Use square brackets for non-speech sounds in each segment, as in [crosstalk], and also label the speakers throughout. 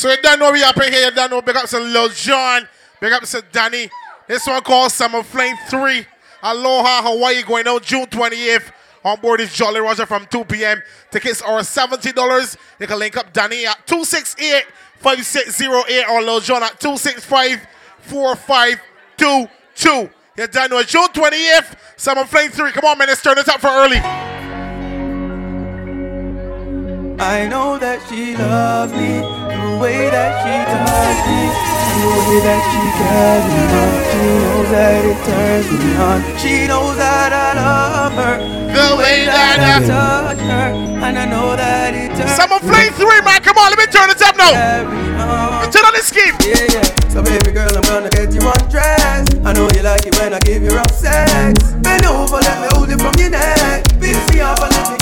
Speaker 1: So you don't know we up in here, you don't know. Big up to Lil John. Big up to Danni. This one called Summer Fling 3. Aloha, Hawaii, going out June 28th. On board is Jolly Roger from 2 p.m. Tickets are $70. You can link up Danni at 268 5608 or Lil John at 265 4522. You know June 28th. Summer Fling 3. Come on, man, let's turn this up for early.
Speaker 2: I know that she loves me way that she touches me, the way that she carries me on. She knows that it turns me on. She knows that I love her
Speaker 1: the way that
Speaker 2: I touch her, and I know that it turns.
Speaker 1: Summer Fling 3, man. Come on, let me turn this up now. Turn on the scheme.
Speaker 2: Yeah, yeah. So baby girl, I'm gonna get you undressed. I know you like it when I give you rough sex. Bend over, let me hold it from your neck. Beat me up and let me.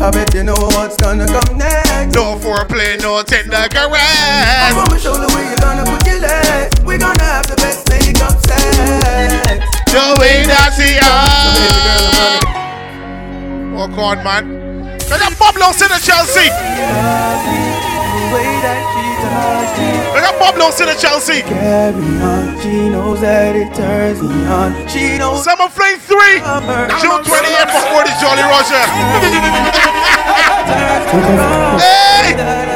Speaker 2: I bet you know what's gonna come next.
Speaker 1: No foreplay, no tender caress.
Speaker 2: I'm gonna show the way you're gonna put your legs. We're gonna have the best makeup sex.
Speaker 1: The way that she
Speaker 2: So baby girl, I'm
Speaker 1: are. Oh God, man. Let that Pablo in the Chelsea.
Speaker 2: Love me the way that she touches me.
Speaker 1: Let that Pablo in the Chelsea.
Speaker 2: Carry on, she knows that it turns me on. She knows
Speaker 1: Summer Fling 3.
Speaker 2: love her.
Speaker 1: June 28th for 40 Jolly Roger. [laughs] hey!
Speaker 2: I.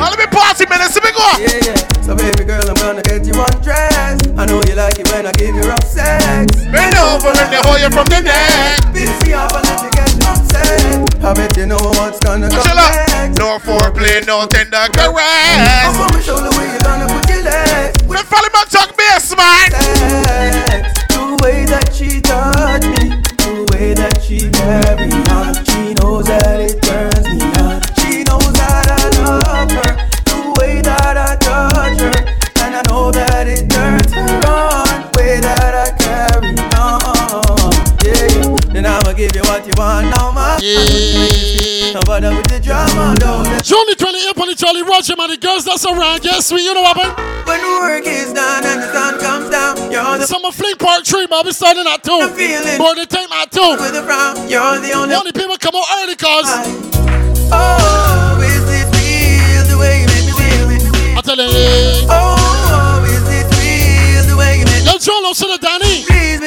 Speaker 1: Oh, let me party, man. Let's go.
Speaker 2: Yeah, yeah. So baby girl, I'm gonna get you undressed. I know you like it when I give you rough sex.
Speaker 1: Bend over and they hold you from the neck.
Speaker 2: Beat me up and let me get upset. I bet you know what's gonna come
Speaker 1: Chill
Speaker 2: next.
Speaker 1: No foreplay, no tender caress.
Speaker 2: I'm gonna show the way you're gonna put your legs.
Speaker 1: We follow my talk bass, man.
Speaker 2: Sex. The way that she touch me, the way that she carry on. She knows that it turns me on. She knows that I love her. The way that I touch her, and I know that it turns I'ma give you what you want now, ma.
Speaker 1: Yeah.
Speaker 2: Bother with the drama.
Speaker 3: June the 28th on the Jolly Roger, man. The girls that's around. Yes, we, you know what, man?
Speaker 2: When the work is done and the sun comes down, you're the
Speaker 3: Summer Fling Part 3, man. We starting at 2.
Speaker 2: I'm feeling-
Speaker 3: Boy, they take my 2.
Speaker 2: with the frown. You're the only.
Speaker 3: Only people come out early, cause
Speaker 2: Oh, is it real the way you make me feel?
Speaker 3: I tell you,
Speaker 2: Oh, is it real the way you make me feel?
Speaker 3: yo, Joe, listen to Danni.
Speaker 2: Please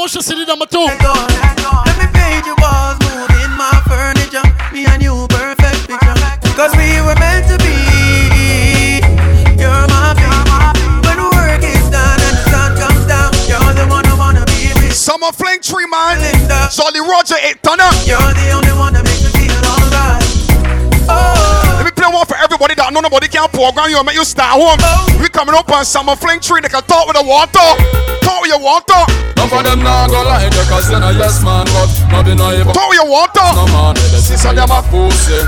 Speaker 2: before.
Speaker 3: I know the promotion city number 2.
Speaker 2: Let go, let go. Let me paint your walls, move in my furniture. Me and you, perfect picture. Cause we were meant to be. You're my baby. When the work is done and the sun comes down, you're the one I wanna be with.
Speaker 1: Summer Fling 3, man.
Speaker 2: Linda.
Speaker 1: Jolly Roger, 8 tonner.
Speaker 2: You're the only one that
Speaker 1: nobody can program you and make you start home. We coming up on Summer Fling Tree, they can talk with the water. Talk with your water.
Speaker 4: None of them not go like you cause you're a yes man But not be naive
Speaker 1: Talk with your water.
Speaker 4: No man, they
Speaker 1: See,
Speaker 4: say
Speaker 1: them
Speaker 4: a pussy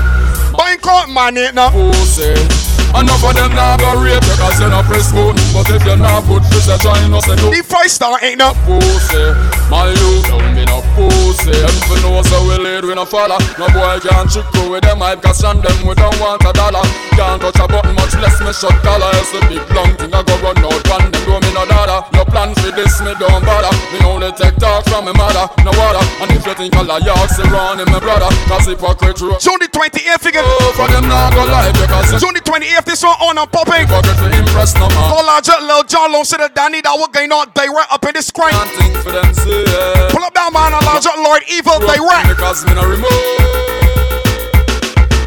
Speaker 1: Bank out man, ain't no.
Speaker 4: Pussy Enough of them not go rape you cause you're not press button But if you're not good, fish a join us and do
Speaker 1: The five star ain't no.
Speaker 4: pussy. My youth don't be no pussy. Everything knows how we lead, we no follow. No boy can trick you with them hype Cause on them we don't want a dollar. Can't touch a button much less me shut collar. It's a big long thing I go run out Pan them do me no dada Your plan for this me don't bother. Me only take talk from me mother No water. And if you think all of y'all say wrong in my brother. Cause hypocrite true
Speaker 1: June the 28th, figure.
Speaker 4: Oh, for them not go like you Cause
Speaker 1: June the 28th, this one on and popping.
Speaker 4: forget to impress no man
Speaker 1: Call out Lil John Long, to Danni that will gain out direct up in the screen.
Speaker 4: Can't think for them say.
Speaker 1: Pull up that man, Elijah Lord Evil direct.
Speaker 4: Because me no remove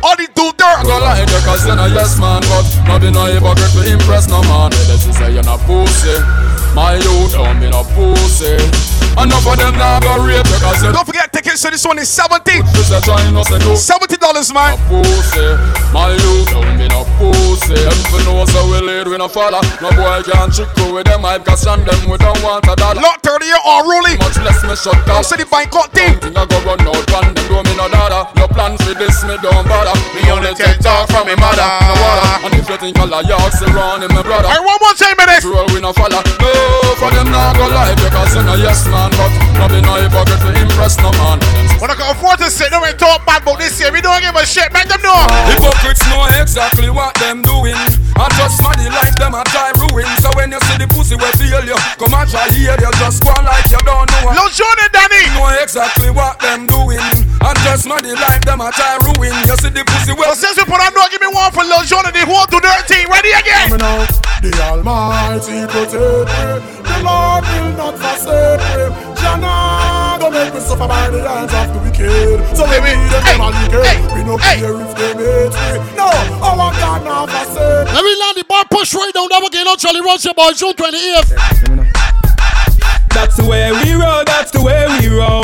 Speaker 1: All the do dirt.
Speaker 4: I
Speaker 1: dirt.
Speaker 4: go like you cause you're a yes man But not be no hypocrite to impress no man They just say you're not pussy My youth oh, don't be no pussy Enough of them now go rape you cause you're
Speaker 1: Don't forget, tickets to this one is 70
Speaker 4: Just a join us and do
Speaker 1: $70, man.
Speaker 4: My youth oh, don't be no we no follow No boy can trick you with them hype Cause on them we don't want a dollar.
Speaker 1: Lot 30 year on Rolly.
Speaker 4: Much less me shut down.
Speaker 1: The bank cut thing.
Speaker 4: Think I go run out pan them do me no dada Your plan for this me don't bother. Me only take talk from me mother. No water. And if you think y'all say wrong in my brother.
Speaker 1: All right, one time, minute.
Speaker 4: Roll we no follow No for them not go like Because you know yes man But not be no hypocrite to impress no man.
Speaker 1: When I can afford to sit down and talk bad about this year, we don't give a shit. Make them know.
Speaker 4: Hypocrites know exactly what them doing. And just smarty like them a try ruin So when you see the pussy we feel you Come and try here you just go like you don't know
Speaker 1: Lil John and Danni.
Speaker 4: Know
Speaker 5: exactly what them doing. And just money like them a try ruin. You see the pussy well.
Speaker 1: So since we put on no, give me one for Lil John and the whole to team. Ready again?
Speaker 5: Coming out, the Almighty protect me. The Lord will not forsake me. Jana, don't make me suffer by the hands of the wicked. So we
Speaker 1: Baby,
Speaker 5: need them
Speaker 1: hey,
Speaker 5: a wicked.
Speaker 1: hey,
Speaker 5: We no
Speaker 1: hey.
Speaker 5: care if they hate me. No, oh, our God not forsake.
Speaker 3: Let me land the bar push right down. That again on Jolly Roger by June 28th.
Speaker 6: That's the way we roll, that's the way we roll.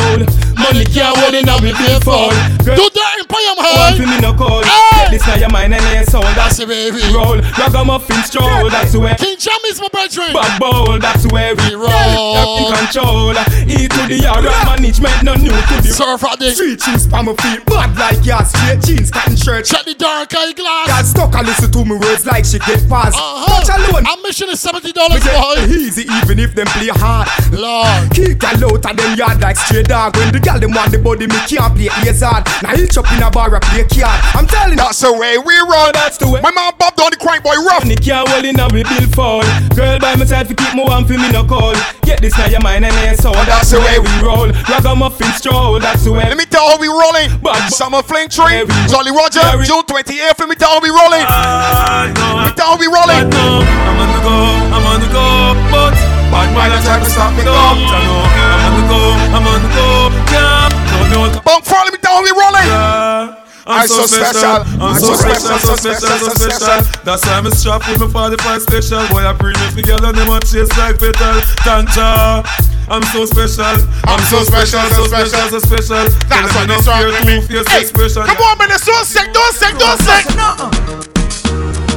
Speaker 6: Money can't hold it, now we pay for.
Speaker 3: Do that in Payam
Speaker 6: one
Speaker 3: High.
Speaker 6: for me no call.
Speaker 3: Hey!
Speaker 6: This now your mind and your soul.
Speaker 3: That's
Speaker 6: That's
Speaker 3: it, baby.
Speaker 6: roll. Ragamuffin stroll. That's the way.
Speaker 3: King Jam is my brethren.
Speaker 6: Bad bowl. That's the way we
Speaker 3: We roll.
Speaker 6: roll. In control. E to the R. Management no new to the.
Speaker 3: Surf at the
Speaker 7: Street shoes pa my feet, bad like ya Straight jeans, cotton shirt
Speaker 3: check the dark eye glass.
Speaker 7: Girl stuck and listen to me words like she get past
Speaker 3: Uh-huh.
Speaker 7: Touch alone,
Speaker 3: Admission is $70
Speaker 7: me get
Speaker 3: boy.
Speaker 7: easy even if them play hard
Speaker 3: Lord.
Speaker 7: Keep gal out of them yard like stray dog When the gal them want the body, me can't play hazard Now hitch up in a bar, I play card I'm telling you
Speaker 1: That's the way we roll.
Speaker 6: That's the way.
Speaker 1: My man Bob down the crank boy rough.
Speaker 6: Money can't it, now we bill fall. Girl by my side, for keep me warm, for me no call. Get this now your mind and your soul. That's the way we roll. Ragamuffin stroll. That's the way.
Speaker 1: Let me tell how we rolling.
Speaker 6: Bad-
Speaker 1: Summer Fling
Speaker 6: tree.
Speaker 1: Jolly Roger,
Speaker 6: very-
Speaker 1: June 28th. Let me tell how we rolling. Let me tell how we rolling.
Speaker 5: I'm on the go, I'm on the go, but bad man a try to stop me up. I know I'm on the go, I'm on the go, yeah. No, no,
Speaker 1: Bunk four, let me tell how we rolling.
Speaker 5: yeah.
Speaker 1: I'm so special.
Speaker 5: I'm so special, so special, so special. That's why I'm strapped with my 45 special. Boy, I bring it together, them a chase like petal. Tanja, I'm so special. I'm so special, so special, so special.
Speaker 1: That's
Speaker 5: Tell
Speaker 1: what
Speaker 5: them
Speaker 1: this
Speaker 5: fear
Speaker 1: with me.
Speaker 5: to face
Speaker 1: Hey,
Speaker 5: expression.
Speaker 1: come on, man. It's so sick. Don't sick. Don't sick.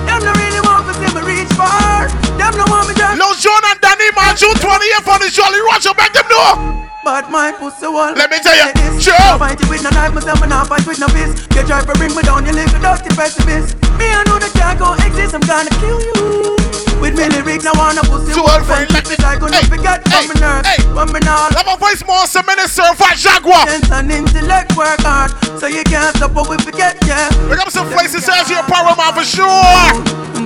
Speaker 2: Them no really want
Speaker 1: John and Danni, man. June 28th on the Jolly Roger. Make them know.
Speaker 2: But my pussy wall.
Speaker 1: Let me tell you, sure.
Speaker 2: I fight it with no knife, myself and I fight with no fist. You try to bring me down, you little pessimist. Me I know that go exist, I'm gonna kill you. With me lyrics, I wanna
Speaker 1: Two
Speaker 2: wall
Speaker 1: old friend, let me-
Speaker 2: I gonna
Speaker 1: Hey,
Speaker 2: forget
Speaker 1: hey,
Speaker 2: from my nerves.
Speaker 1: hey.
Speaker 2: When me not
Speaker 1: Let my voice more some minutes, sir. Fat Jaguar.
Speaker 2: sense and intellect work hard. So you can't stop what we forget, yeah.
Speaker 1: Pick up some places as your power man for sure.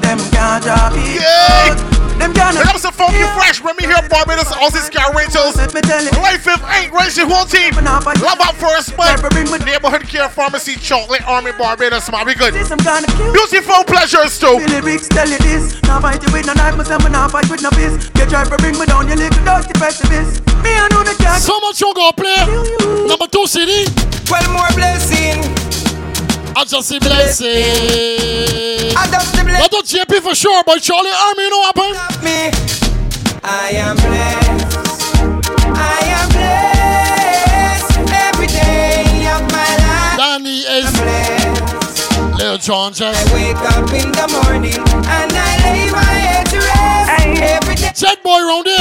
Speaker 2: Them can't drop it.
Speaker 1: Yeah.
Speaker 2: Them can't
Speaker 1: Pick up some funky fresh. When me here, Barbados, Aussie Scar Rentals.
Speaker 2: Let me tell.
Speaker 1: Life if ain't your whole team. Love up first month. Neighborhood Care Pharmacy, Chocolate Army, Barbados, man. We good.
Speaker 2: This I'm gonna kill.
Speaker 1: Beautiful pleasures too.
Speaker 2: Lyrics tell you this. Now with no knife, myself, and now fight with no fist. You try to bring me down, you little dusty pessimist. Me, I know the can't
Speaker 3: So much you go play.
Speaker 2: kill you.
Speaker 3: Number two CD.
Speaker 7: Well more blessing
Speaker 3: I just see blessing.
Speaker 7: Adopt the blessing
Speaker 3: I don't the JP for sure, but Charlie Army, you know what happened?
Speaker 7: me I am blessed
Speaker 3: Lil eh?
Speaker 7: I wake up in the morning and I lay my head to rest. Every day
Speaker 3: Jet boy round here.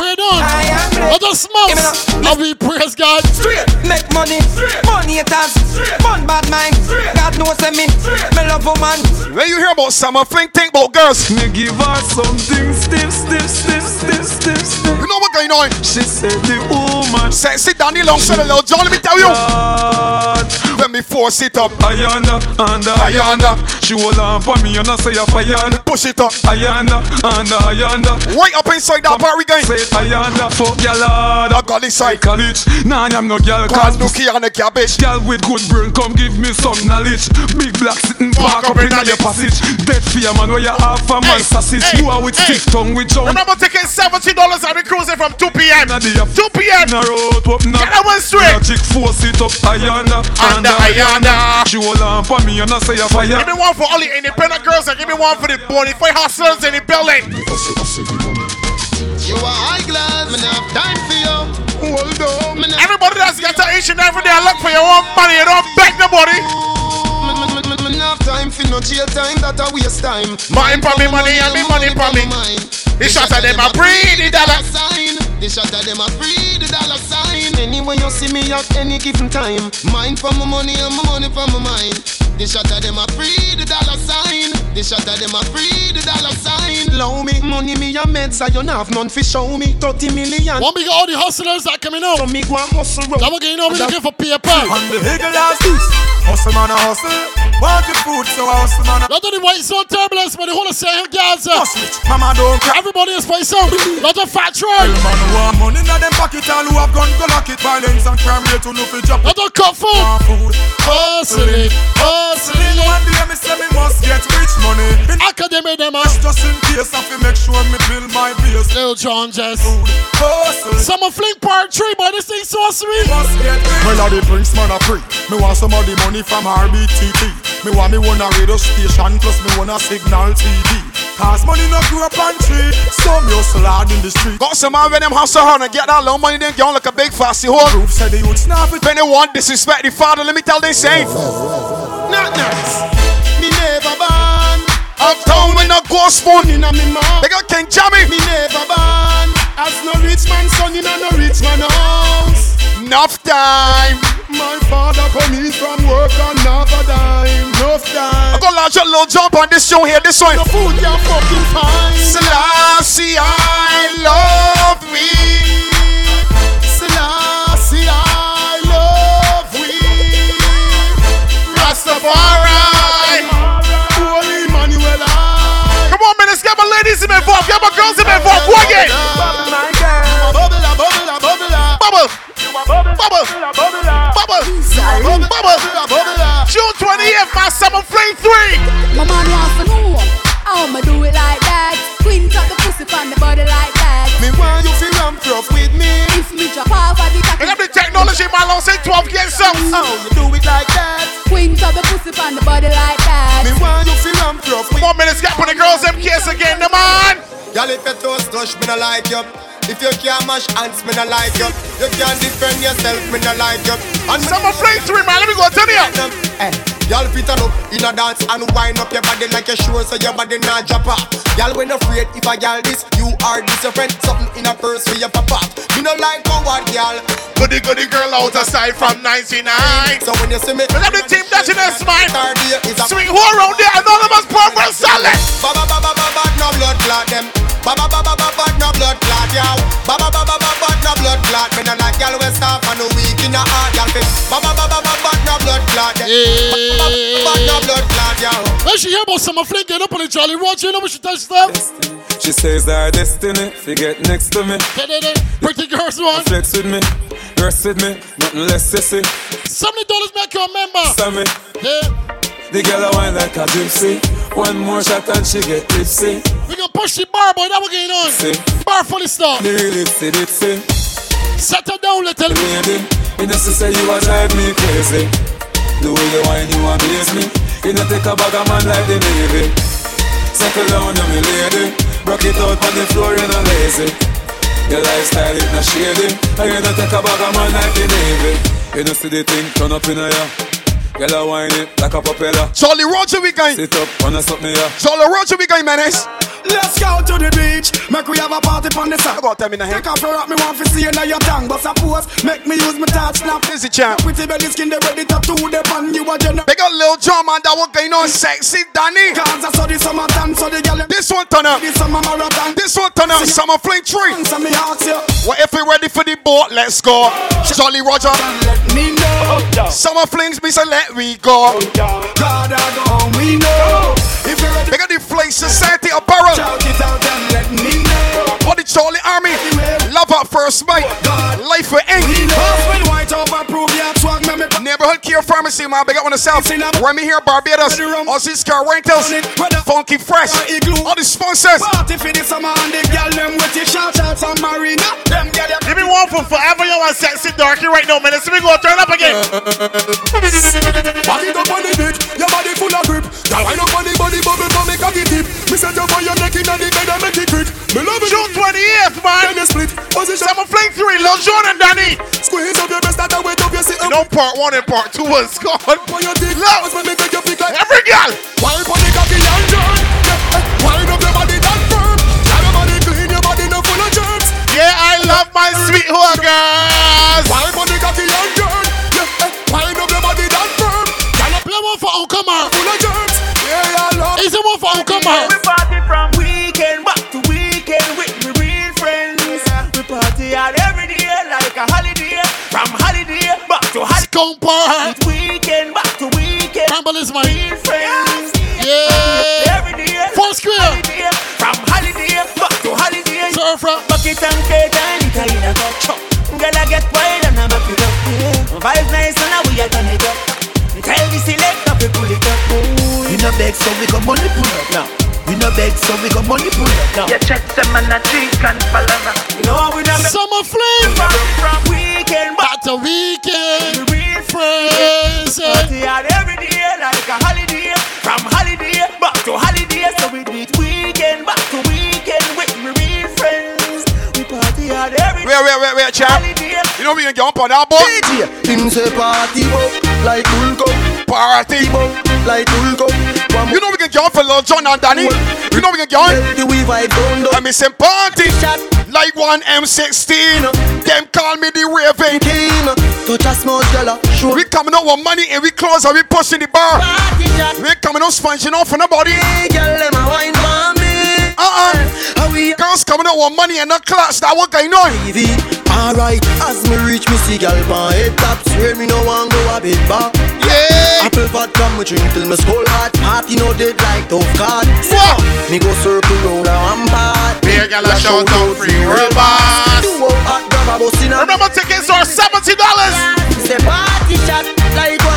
Speaker 3: We're done.
Speaker 7: I am
Speaker 3: Let
Speaker 7: blessed.
Speaker 3: us mouse. And we praise God.
Speaker 7: Straight, make money, money haters, fun bad mind. God knows me, me love woman.
Speaker 1: When you hear about summer fling, think about girls.
Speaker 5: Me give her something stiff, stiff, stiff, stiff, stiff, stiff.
Speaker 1: You know what going on?
Speaker 5: She said the woman
Speaker 1: Sexy Danni alongside the Lil John. Let me tell you.
Speaker 5: God.
Speaker 1: When me force it up,
Speaker 5: Ayanda, anda, ayanda. She hold on for me and I say a fire.
Speaker 1: push it up.
Speaker 5: Ayanda, anda, ayanda.
Speaker 1: Right up inside that bar again.
Speaker 5: Say ayanda, fuck your lord.
Speaker 1: I got inside.
Speaker 5: College, nah, I'm no girl.
Speaker 1: Cause
Speaker 5: Cause
Speaker 1: Nuki on the cabbage.
Speaker 5: Girl with good brain, come give me some knowledge. Big black sitting park up in your passage. Dead fear man, where you half a man
Speaker 1: Hey,
Speaker 5: sausage.
Speaker 1: hey,
Speaker 5: You are with
Speaker 1: hey.
Speaker 5: stiff tongue with John.
Speaker 1: Remember taking $70 and we cruising from 2 p.m. 2 p.m.
Speaker 5: Na road up na.
Speaker 1: Get that one straight.
Speaker 5: Na chick force it up. Ayanda,
Speaker 1: Anda, ayanda.
Speaker 5: She hold on for me and I say a fire.
Speaker 1: Give me one for all the independent girls and give me one for the bonafide hustlers in the building.
Speaker 8: You are high class, man, have time for you. Hold on, man,
Speaker 1: Everybody that's got to each and every day I look for your own money. You don't beg nobody.
Speaker 8: man, have time for no jail time, that a waste time.
Speaker 1: Mine for me money and me money for me. The shot of them a breed the dollar.
Speaker 8: sign. The shot of them a free the dollar sign. Anyway you see me at any given time. Mine for my money and my money for my mind. The shot of them a free the dollar sign. The shot of them a free the dollar sign. Low me money me a meds I you not have none for show me 30 million.
Speaker 3: One big all the hustlers that coming out.
Speaker 8: So me go and hustle round.
Speaker 3: That again, you know, we looking for paper.
Speaker 7: On the higgle as this, hustle man a hustle.
Speaker 9: Want the food, so I hustle man.
Speaker 3: Lot of the white zone turbulence, but the whole of saying girls. uh,
Speaker 9: Hustle it, mama don't cry.
Speaker 3: Everybody is spice out. Lot of fat troll.
Speaker 9: Real man who want money in them pocket, all who have gun go lock it. Violence and crime rate to no fi drop it.
Speaker 3: Lot of cut food.
Speaker 9: Want food,
Speaker 3: Hustling, hustling.
Speaker 9: One day me say me must get rich money. In
Speaker 3: Academy them uh,
Speaker 9: just in case I fi make sure me build my base.
Speaker 3: Lil John Jess.
Speaker 9: Hustle,
Speaker 3: Summer fling part three, but this thing so sweet.
Speaker 9: must get rich. Well, all the drinks man a free. Me want some of the money from RBTT. Me want me one a radio station plus me one a signal TV. Cause money no grow up on tree. Some hustle hard in the street.
Speaker 10: Got some man when them hustle hard and get that low money, then get on like a big fussy hole.
Speaker 9: Proof said the youth snap it.
Speaker 10: When they want disrespect the father, let me tell them same.
Speaker 8: Not nice. Me never born.
Speaker 10: Uptown with no ghost phone.
Speaker 8: Inna me mouth.
Speaker 10: They got King Jammy.
Speaker 8: Me never born. As no rich man son inna no rich man house.
Speaker 10: Enough time.
Speaker 8: My father come in from work and half a dime. Enough time.
Speaker 10: I got launch a little jump on this show here, this one.
Speaker 8: The food you fucking fine.
Speaker 10: Selassie,
Speaker 11: if
Speaker 8: you me no like you. If you can't mash hands, me no like you. You can't defend yourself, me no like you. And me
Speaker 1: Summer fling 3, man, let me go tell you.
Speaker 8: them. Eh, y'all fit up in a dance and wind up your body like a sure so your body not drop off. Y'all when afraid if I y'all this, you are this your friend. Something in a purse for your off. Me no like coward, y'all.
Speaker 1: Goody, goody girl out aside from 99.
Speaker 8: So when you see me,
Speaker 1: But every team that's in a smile.
Speaker 8: Third day is a
Speaker 1: Swing who around there, anonymous progress solid.
Speaker 8: Ba ba ba ba ba ba no blood clot them. Ba ba ba ba ba ba no blood clot yow. Ba ba ba ba ba ba no blood clot. Me no like y'all we stop and no weak in the heart y'all fit. Ba ba ba ba ba ba no blood clot. them. Ba ba ba ba no blood clot yow.
Speaker 3: When she hear about summer fling, get up on the Jolly Roger, you know what she touch stuff?
Speaker 12: She says our destiny, fi get next to me.
Speaker 3: Pretty girls one.
Speaker 12: Flex with me, rest with me, nothing less sissy.
Speaker 3: Seventy dollars make you a member.
Speaker 12: Stand me,
Speaker 3: Yeah.
Speaker 12: The girl a wine like a gypsy. One more shot and she get tipsy.
Speaker 3: We gonna push the bar, boy. That what going on?
Speaker 12: See.
Speaker 3: Bar full of stuff.
Speaker 12: The really see it see.
Speaker 3: Settle down, little.
Speaker 12: Lady, you know she say you a drive me crazy. The way you wine, you amaze me. You know take a bag of man like the Navy. Settle down, you me lady. Rock it out on the floor, you know lazy. Your lifestyle is not shady. And you know take a bag of man like the Navy. You know see the thing turn up in a ya. Girl a wine it like a propeller.
Speaker 10: Jolly Roger, we going.
Speaker 12: Sit up, wanna stop me ya.
Speaker 10: Jolly Roger, we going, menace.
Speaker 9: Let's go to the beach. Make we have a party on the side.
Speaker 10: I got them in hand.
Speaker 9: Take off your rock, me want to see you now your tongue. But suppose, make me use my touch snap.
Speaker 10: Easy champ.
Speaker 9: Pretty belly skin, they ready to do the pan. You a general.
Speaker 10: They got Lil John, man, that what going on. Sexy Danni.
Speaker 9: Cause I saw the summertime, so the girl
Speaker 10: This one turn up.
Speaker 9: the summer marathon.
Speaker 10: This one turn up. Summer Fling 3.
Speaker 9: So me ask you,
Speaker 10: What if we ready for the boat? Let's go. Jolly Roger.
Speaker 9: let me know.
Speaker 10: Oh, summer Flings, me say let we go.
Speaker 9: Oh, God, I go home, we know. Oh. If you're ready,
Speaker 10: They got the Flame Society apparel.
Speaker 9: Shout it out and let me know.
Speaker 10: All the Charlie Army. Love at first mate. Life for ink.
Speaker 9: know. White over prove your swag, me
Speaker 10: Neighborhood Care Pharmacy, man. Big up on the yourself. Remy here, Barbados. Aussies Car Rentals. Funky Fresh. All the sponsors.
Speaker 9: Party for the summer and the girl them with the shout out some marina. Them girl them
Speaker 1: Give me one for forever, yo, and sexy darky right now, man. Let's me go turn up again.
Speaker 9: Body up on the dick, your body full of grip. Girl, wind up on the body bubble, come make a get tip. Me set up on your neck in the bed and make it quick. Me love it.
Speaker 1: June 28th, man.
Speaker 9: Then you split. Position.
Speaker 1: Summer Fling 3, Lil John and Danni.
Speaker 9: Squeeze up your best that weight up your sit
Speaker 1: You
Speaker 9: up
Speaker 1: know, part one and part two was gone.
Speaker 9: on your dick.
Speaker 1: Love.
Speaker 9: When me make you feel like
Speaker 1: Every girl.
Speaker 9: Wipe on the cocky and turn. Yeah, eh, up your body that firm. Got your body clean, your body no full of germs.
Speaker 1: Yeah, I love my sweet hood girls.
Speaker 9: Wipe on the cocky and turn. Yeah, eh, Wind up your body that firm. Got your
Speaker 3: Play one for Uncle Mark.
Speaker 9: full of germs. Yeah, I love.
Speaker 3: Is it one for Uncle Mark?
Speaker 13: We party from holiday. From holiday back to holiday.
Speaker 3: Scum Park.
Speaker 13: Weekend back to weekend.
Speaker 3: From mine.
Speaker 13: friends.
Speaker 3: Yeah.
Speaker 13: Every day.
Speaker 3: Four square.
Speaker 13: Holiday. From holiday back to holiday.
Speaker 3: Surf Rat.
Speaker 13: Bucket and cake and it in a cup. Girl, I get wild and I back it up. Vibes nice and now we are turn it up. Tell the selector to pull it up.
Speaker 14: We no beg, so we got money pull up now. We no beg, so we got money pull up now.
Speaker 13: You check them and a drink and follow. No, we not
Speaker 3: Summer fling.
Speaker 13: from, from weekend back
Speaker 3: Back to weekend.
Speaker 13: to real
Speaker 3: Friends.
Speaker 13: Party hard every day like a holiday. From holiday back to holiday. So we do weekend back to weekend with my real friends. We party hard every day.
Speaker 10: Wait, wait, wait, wait, champ.
Speaker 13: Holiday.
Speaker 10: Know we can jump on that boat?
Speaker 14: DJ, him say party up like cup,
Speaker 10: Party.
Speaker 14: up like cup.
Speaker 10: You know we can jump for Lil John and Danni. You know we can jump.
Speaker 14: the we vibe down
Speaker 10: I mean, some party.
Speaker 14: Shot.
Speaker 10: Like one M16. Them call me the Raven.
Speaker 14: King, touch a small uh, show
Speaker 10: We coming out with money and we close and we pushing the bar.
Speaker 14: party.
Speaker 10: We coming out sponging off on nobody.
Speaker 14: Hey, girl,
Speaker 10: Uh-uh.
Speaker 14: How we
Speaker 10: Girls coming out with money and not class. That what going on?
Speaker 14: Alright, as me reach me see gal pan head top Swear me no want go a bit back
Speaker 10: Yeah.
Speaker 14: Apple vodka me drink till me skull hot Party no dead like tough card
Speaker 10: What?
Speaker 14: Me go circle round a rampart
Speaker 1: Beer gal a shout out free world boss.
Speaker 14: Do out hot grab a bus in a
Speaker 1: Remember tickets are seventy dollars.
Speaker 14: Say party shot like one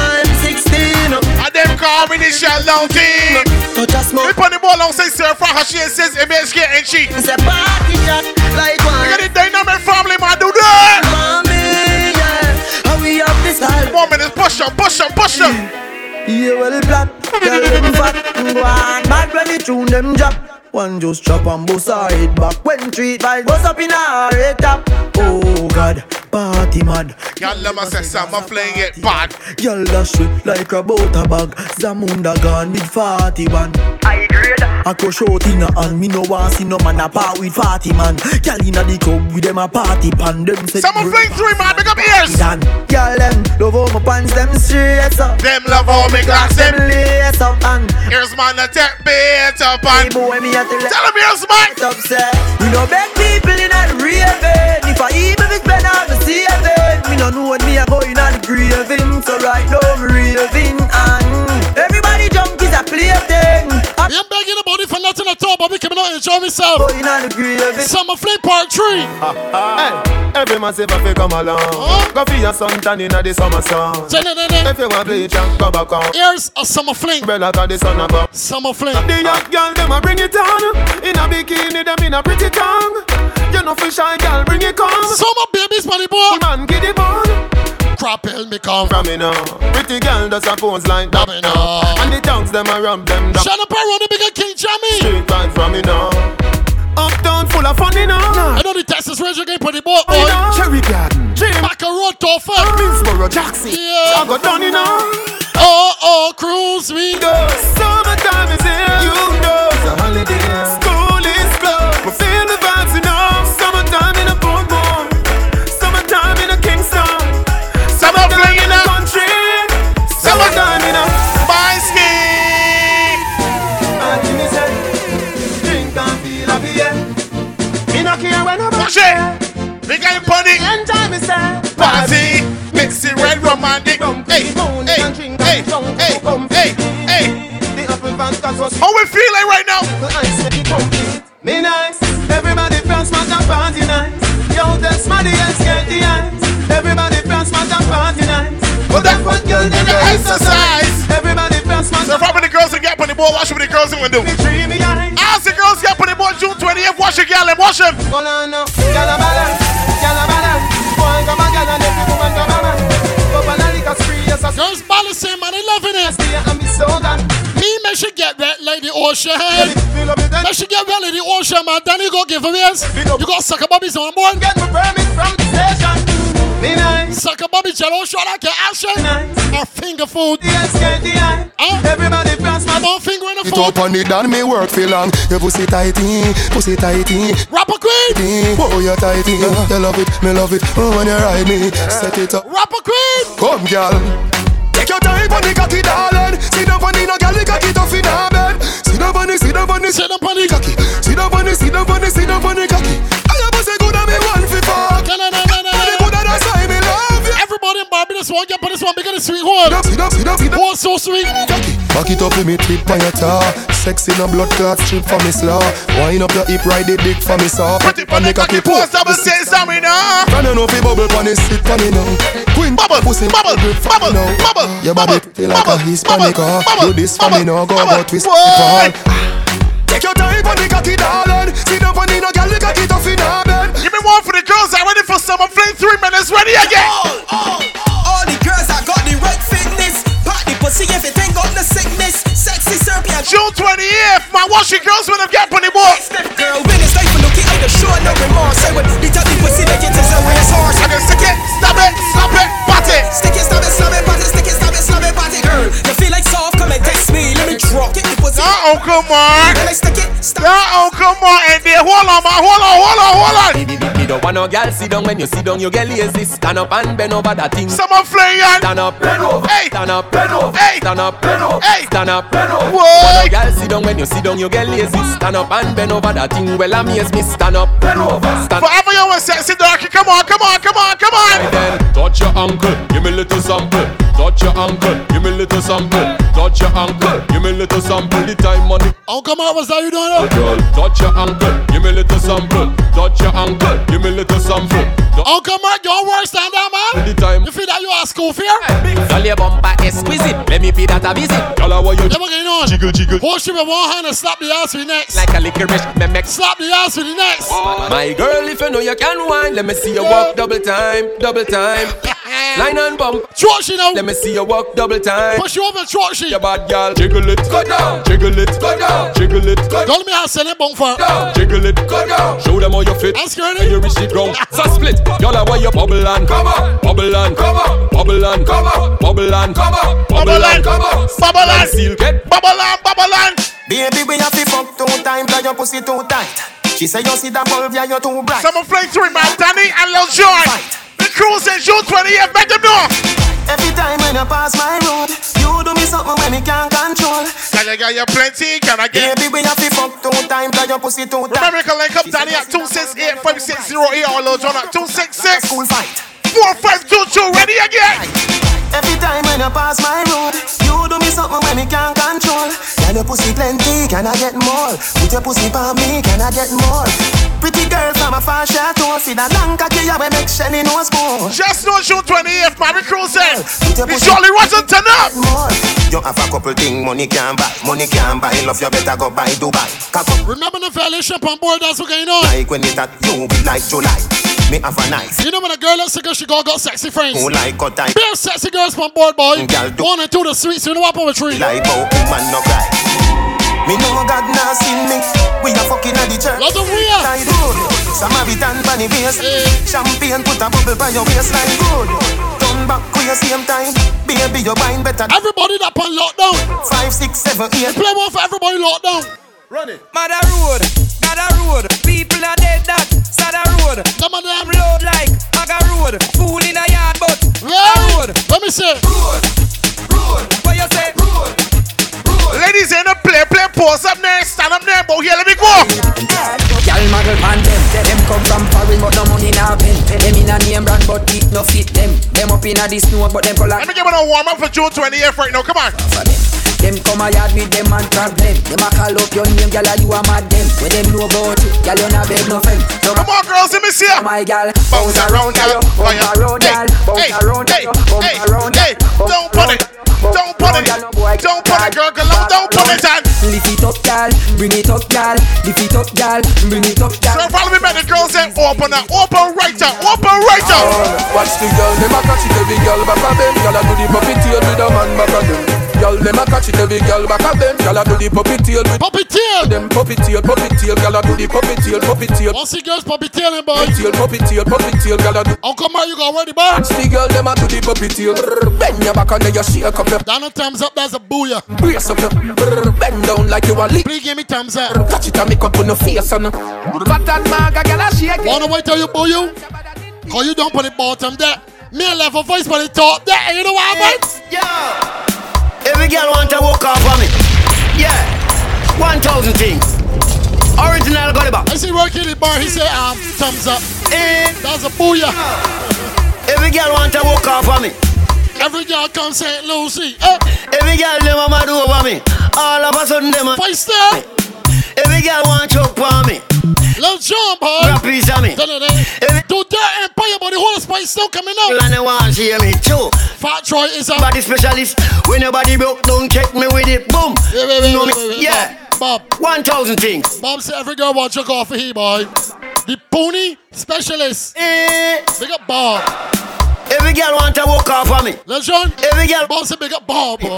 Speaker 1: And them call me the Shelldown Team.
Speaker 14: Touch a
Speaker 1: We
Speaker 14: smoke
Speaker 1: put the ball on say Sir Fraha she says MSG and she.
Speaker 14: Say party shot like one
Speaker 1: got the dynamic family man do that.
Speaker 14: Mommy, yeah How we have this style
Speaker 1: One minute push them, push them, push them.
Speaker 14: Yeah, well, black, tell them fat, go on, bad when the tune them drop. One just chop and bust her head back when treat vibes bust up in her head top. Oh God, party mad.
Speaker 1: Y'all let me say some fling it bad.
Speaker 14: Y'all dash it like a butter bag. Zamunda gone with forty man.
Speaker 13: I grade.
Speaker 14: I crush out in a hand, me no want see no man a part with forty man. Y'all inna the club with them a party pan. Them say
Speaker 1: Some fling three man, pick up ears.
Speaker 14: Dan, y'all them love how my pants them straight up.
Speaker 1: Them love how me glass
Speaker 14: Them
Speaker 1: them.
Speaker 14: lace up and
Speaker 1: Here's man the tech bait up
Speaker 14: hey
Speaker 1: and
Speaker 14: boy me a tell
Speaker 1: tell him here's man.
Speaker 14: upset. We no beg people in a raving. If I even if it's better, I'm saving. Me no know when me a going on the graving. So right now I'm raving and everybody junk is a plaything. I'm
Speaker 3: We ain't begging nobody for nothing at all, but we coming out and enjoy myself.
Speaker 14: going on the graving.
Speaker 3: Summer fling part three.
Speaker 8: Hey, every man say if you come along,
Speaker 3: Huh?
Speaker 8: go for your suntan inna the summer sun. If you want bleach and go back on,
Speaker 3: Here's a summer fling.
Speaker 8: umbrella 'cause the sun above.
Speaker 3: Summer fling.
Speaker 8: The young girl them a bring it on, in a bikini them in a pretty tongue. You know for shy girl bring it come.
Speaker 3: Summer babies, money boy.
Speaker 8: Man get it on.
Speaker 3: Crap hell me come.
Speaker 8: From me now, pretty girl does a pose like that.
Speaker 3: Me now.
Speaker 8: And the tongues them a rub them down.
Speaker 3: Shut up around the bigger King Jammy.
Speaker 8: Straight right from me now. Uptown full of fun, you know.
Speaker 3: I know the Texas Ranger game for the boat,
Speaker 8: You
Speaker 3: boy.
Speaker 8: know. Cherry Garden, Dream,
Speaker 3: Back a road to fun.
Speaker 8: Minsboro, Jackson.
Speaker 3: Yeah.
Speaker 8: I got done, you know.
Speaker 3: Oh, oh, cruise me.
Speaker 8: Summertime is here. You know it's a holiday. Care when I'm
Speaker 1: Push it. We got party.
Speaker 8: Enjoy me, say.
Speaker 1: Party. Mix it red romantic. Hey, hey, hey, hey, hey, hey.
Speaker 8: The apple van cause was
Speaker 1: How we feeling right now?
Speaker 8: ice make it complete. Me nice. Everybody from Smart and party nice. Yo, that's money and get the ice. Everybody from Smart and party nice. But that one girl never
Speaker 1: got
Speaker 8: exercise. Everybody from Smart
Speaker 1: So if I the girls and get on the ball, watch what the girls gonna do.
Speaker 8: Me dreamy eyes.
Speaker 1: Ask the girls get on the ball June 20th. Watch the gal and watch them.
Speaker 8: Go on now, gyal a balance, gyal a balance. Boy come a gyal and every woman come a man. Go on a liquor spree, yes I
Speaker 3: Girls balancing, man, they loving it.
Speaker 8: Stay and be.
Speaker 3: Me, man, should get red like the ocean.
Speaker 8: Feel up it
Speaker 3: get red like the ocean, man. Danni go give away. You got sucker bobbies on board.
Speaker 8: Get my permit from the station. Be nice,
Speaker 3: Sucker bobby jello shot like your action.
Speaker 8: nice.
Speaker 3: Or finger food.
Speaker 8: Yes, get the eye.
Speaker 3: Huh?
Speaker 8: Everybody from Smart.
Speaker 3: I'm finger in the
Speaker 15: It
Speaker 3: food.
Speaker 15: up on it and me work feel long. Your pussy tighty, pussy tighty.
Speaker 3: Rapper queen.
Speaker 15: Oh, you tighty. You love it, me love it. Oh, when you ride me, set it up.
Speaker 3: Rapper queen.
Speaker 15: Come, girl. Take your time on the cocky, darling. Sit down on the no girl, the cocky tough in her bed. Sit down on the, sit down on the,
Speaker 3: Sit on the
Speaker 15: cocky. Sit down on the, sit down on the, sit down on the cocky. I have a say good and me one for fuck.
Speaker 3: No, no,
Speaker 15: And the
Speaker 3: no.
Speaker 15: good and that's why me love you.
Speaker 3: Everybody in Barbie, this one, get put this one, bigger than sweet hold.
Speaker 16: Sit up, sit up, sit up.
Speaker 3: Hold oh, so sweet.
Speaker 16: Back it up, let me trip on your tar. Sexy no blood clot strip for me slaw. Wind up your hip, ride it dick for me saw.
Speaker 1: Put it on the cocky post, double say something now.
Speaker 16: Can you know fi bubble pon it, sit pon it now. Queen
Speaker 1: Bubble,
Speaker 16: pussy,
Speaker 1: bubble,
Speaker 16: grip for
Speaker 1: bubble,
Speaker 16: me now.
Speaker 1: bubble,
Speaker 16: Your body
Speaker 1: bubble,
Speaker 16: feel like a
Speaker 1: bubble,
Speaker 16: Hispanic car. Do this for me now, go
Speaker 1: bubble,
Speaker 16: go twist it
Speaker 1: boy.
Speaker 16: fall. Take your time on the cocky, darling. Sit down on the no girl, the cocky tough in her bed.
Speaker 1: Give me one for the girls that ready for summer fling. Three minutes, ready again.
Speaker 8: All all, all the girls that got the right fitness. Pop the pussy if it
Speaker 1: June 28th, my washing girls when I'm getting on the board.
Speaker 8: Girl, when it's life looking at the show, no remorse. Say what the top the pussy that get is a race horse.
Speaker 1: I can stick it, stop it, stop it, bat it.
Speaker 8: Stick it, stab
Speaker 1: Uh oh, come on, and then hold on, man, hold on, hold on, hold on.
Speaker 5: Me don't want no girl sit down when you sit down, you get lazy. Stand up and bend over that thing.
Speaker 1: Summer fling, yan.
Speaker 5: Stand up, bend over.
Speaker 1: Hey.
Speaker 5: Stand up, bend over.
Speaker 1: Hey.
Speaker 5: Stand up, bend over.
Speaker 1: Hey.
Speaker 5: Stand up, bend over.
Speaker 1: Whoa.
Speaker 5: Want no girl sit down when you sit down, you get lazy. Stand up and bend over that thing. Well, amaze me. Stand up, bend over. Stand
Speaker 1: Forever you want sexy darky, come on, come on, come on, come on.
Speaker 4: Then touch your ankle, give me a little sample. Touch your ankle, give me a little sample. Touch your ankle, give me a little sample. The time money,
Speaker 3: Oh, come on, what's that you doing? now?
Speaker 4: girl. Touch your ankle, give me little sample. Touch your ankle, give me little sample.
Speaker 3: Oh, come on, don't worry, stand down, man.
Speaker 4: The time,
Speaker 3: You feel that you are school fear?
Speaker 5: Girl, your bumper exquisite. Let me be that a visit.
Speaker 4: girl, how are you?
Speaker 3: Never getting on.
Speaker 4: Jiggle, jiggle.
Speaker 3: Hold you with one hand and slap the ass with the next.
Speaker 5: Like a licorice, me make
Speaker 3: Slap the ass with the next.
Speaker 5: Oh, My girl, if you know you can wine, let me see you walk double time, double time. [laughs] Line and bump,
Speaker 3: Throat she now.
Speaker 5: let me see you walk double time.
Speaker 3: Push you over throat she.
Speaker 5: You bad girl,
Speaker 4: Jiggle it, go down. Jiggle it, go down. Jiggle it, go
Speaker 3: Don't me have send it bong for.
Speaker 4: down. Jiggle it, go down. Show them how you fit.
Speaker 3: Ask her
Speaker 4: And you eh? reach the ground. [laughs] So split. Y'all are why you bubble and come on, bubble and come on, bubble and come on, bubble and come on,
Speaker 1: Bubble and,
Speaker 4: come on,
Speaker 1: bubble and,
Speaker 4: seal get.
Speaker 1: bubble and, bubble and.
Speaker 8: Baby, we have to fuck two times, cause your pussy too tight. She say you see that bulb, yeah, you're too bright.
Speaker 1: Summer fling three, man, Danni and Lil John. The cruise is June 28th, make them know.
Speaker 8: Every time when you pass my road, you do me something when me can't control.
Speaker 1: Can I get you plenty? Can I get?
Speaker 8: Baby, we have to fuck two times, cause your pussy too tight.
Speaker 1: Remember, you can link up Danni at 268 5608 or Lil John at 266
Speaker 8: School fight.
Speaker 1: 4522. Ready again?
Speaker 8: Every time when you pass my road, you do me something when me can't control. Can your pussy plenty? Can I get more? Put your pussy on me? Can I get more? Pretty girl from a far chateau, see that long cocky we make Shelly nose go.
Speaker 1: Just know June 28th, Mary Cruising. Eh?
Speaker 8: your
Speaker 1: It's
Speaker 8: pussy-
Speaker 1: Jolly Roger turn up.
Speaker 8: More. You have a couple thing money can buy, money can buy. Love you better go buy Dubai.
Speaker 3: Remember the fellowship on board, that's what going on.
Speaker 8: like when it at you like July. Me have a nice.
Speaker 3: You know when a girl looks like she got, got sexy friends.
Speaker 8: Who like cut tight
Speaker 3: Bare sexy girls on board, boy.
Speaker 8: Girl, do-
Speaker 3: One and two the sweets, you know what poetry.
Speaker 8: like bout woman no cry. Me know God nah see me. We are fucking at the church.
Speaker 3: Lot of real.
Speaker 8: Like good. Samaritan pan the waist. Champagne put a bubble by your waistline. Good. Turn back with your same time. Baby, your wine better.
Speaker 3: Everybody that on lockdown.
Speaker 8: Five, six, seven, eight.
Speaker 3: Play one for everybody lockdown.
Speaker 17: Mother road, Gada road, people are dead that Sada road.
Speaker 3: Some of them
Speaker 17: load like Maga road, fool in a yard but a road.
Speaker 3: Let me see.
Speaker 17: Road, road. What you say? Road. road.
Speaker 1: Ladies in the play, play, pause up there, stand up there, but here, let me go.
Speaker 18: Girl model pan them Them come from foreign but no money now pen Them in a name brand but it no fit them Them up in a the snow but them color
Speaker 1: Let me give it a warm up for June 28th right now, come on.
Speaker 18: Them come a yard with them and problem Them a call up your name girl you a mad them When them know about you Girl you not beg no friend so
Speaker 1: Come on girls, let me see ya.
Speaker 18: My girl
Speaker 1: Bounce around, girl.
Speaker 18: Bounce around girl Bounce
Speaker 1: Hey,
Speaker 18: around
Speaker 1: hey,
Speaker 18: girl Bounce around
Speaker 1: hey, don't put it. Don't put it. Don't put it, girl. girl, Don't put it on.
Speaker 18: Lift it up girl Bring it up girl Lift it up girl Bring it up girl
Speaker 1: So follow me back, the girls say open up, open right up, open right up.
Speaker 19: Watch the girl, them a catch it every girl back of them. Girl a do the puppy tail with a man back of them. Girl, them a catch it every girl back of them. Girl a do the puppy tail with
Speaker 3: puppy tail.
Speaker 19: Them puppy tail, puppy tail. Girl a do the puppy tail, puppy tail.
Speaker 3: Once the girls puppy tailing, eh, boy.
Speaker 19: Puppy tail, puppy tail, puppy tail. Girl a do.
Speaker 3: Uncle Mario, you got ready, boy.
Speaker 19: Watch the girl, them a do the puppy tail. Bend your back and then you shake up your.
Speaker 3: Down the thumbs up, that's a booyah.
Speaker 19: Brace up your. Bend down like you a leak.
Speaker 3: Please give me thumbs up.
Speaker 19: Catch it and make up on your face and. Uh, fat and maga, girl a shake.
Speaker 3: Wanna wait till you boo you? Cause you don't put it bottom there. Me level voice put it top there. You know what I mean?
Speaker 14: Yeah. Every girl want to walk off on me. Yeah. One thousand things. Original Gulliver.
Speaker 3: I see working the bar, he say um thumbs up.
Speaker 14: Eh.
Speaker 3: That's a booyah.
Speaker 14: Every girl want to walk off on me.
Speaker 3: Every girl come St. Lucie. Eh.
Speaker 8: Every girl them a mad over me. All of a sudden them
Speaker 3: fight star.
Speaker 8: Every girl want choke on me.
Speaker 3: Let's jump, boy.
Speaker 8: Grab piece of me.
Speaker 3: Every do that empire, but the whole spice still coming out.
Speaker 8: And they want see me too.
Speaker 3: Fat Troy is a
Speaker 8: body specialist. When your body broke, don't check me with it. Boom.
Speaker 3: Wait, wait, wait,
Speaker 8: Know
Speaker 3: wait, wait, wait,
Speaker 8: Yeah.
Speaker 3: Bob.
Speaker 8: One thousand things.
Speaker 3: Bob said every girl want your coffee, he boy. The pony specialist.
Speaker 8: Eh.
Speaker 3: Big up Bob.
Speaker 8: Every girl want to walk off of me.
Speaker 3: Legend.
Speaker 8: Every girl.
Speaker 3: Big up Bob, boy.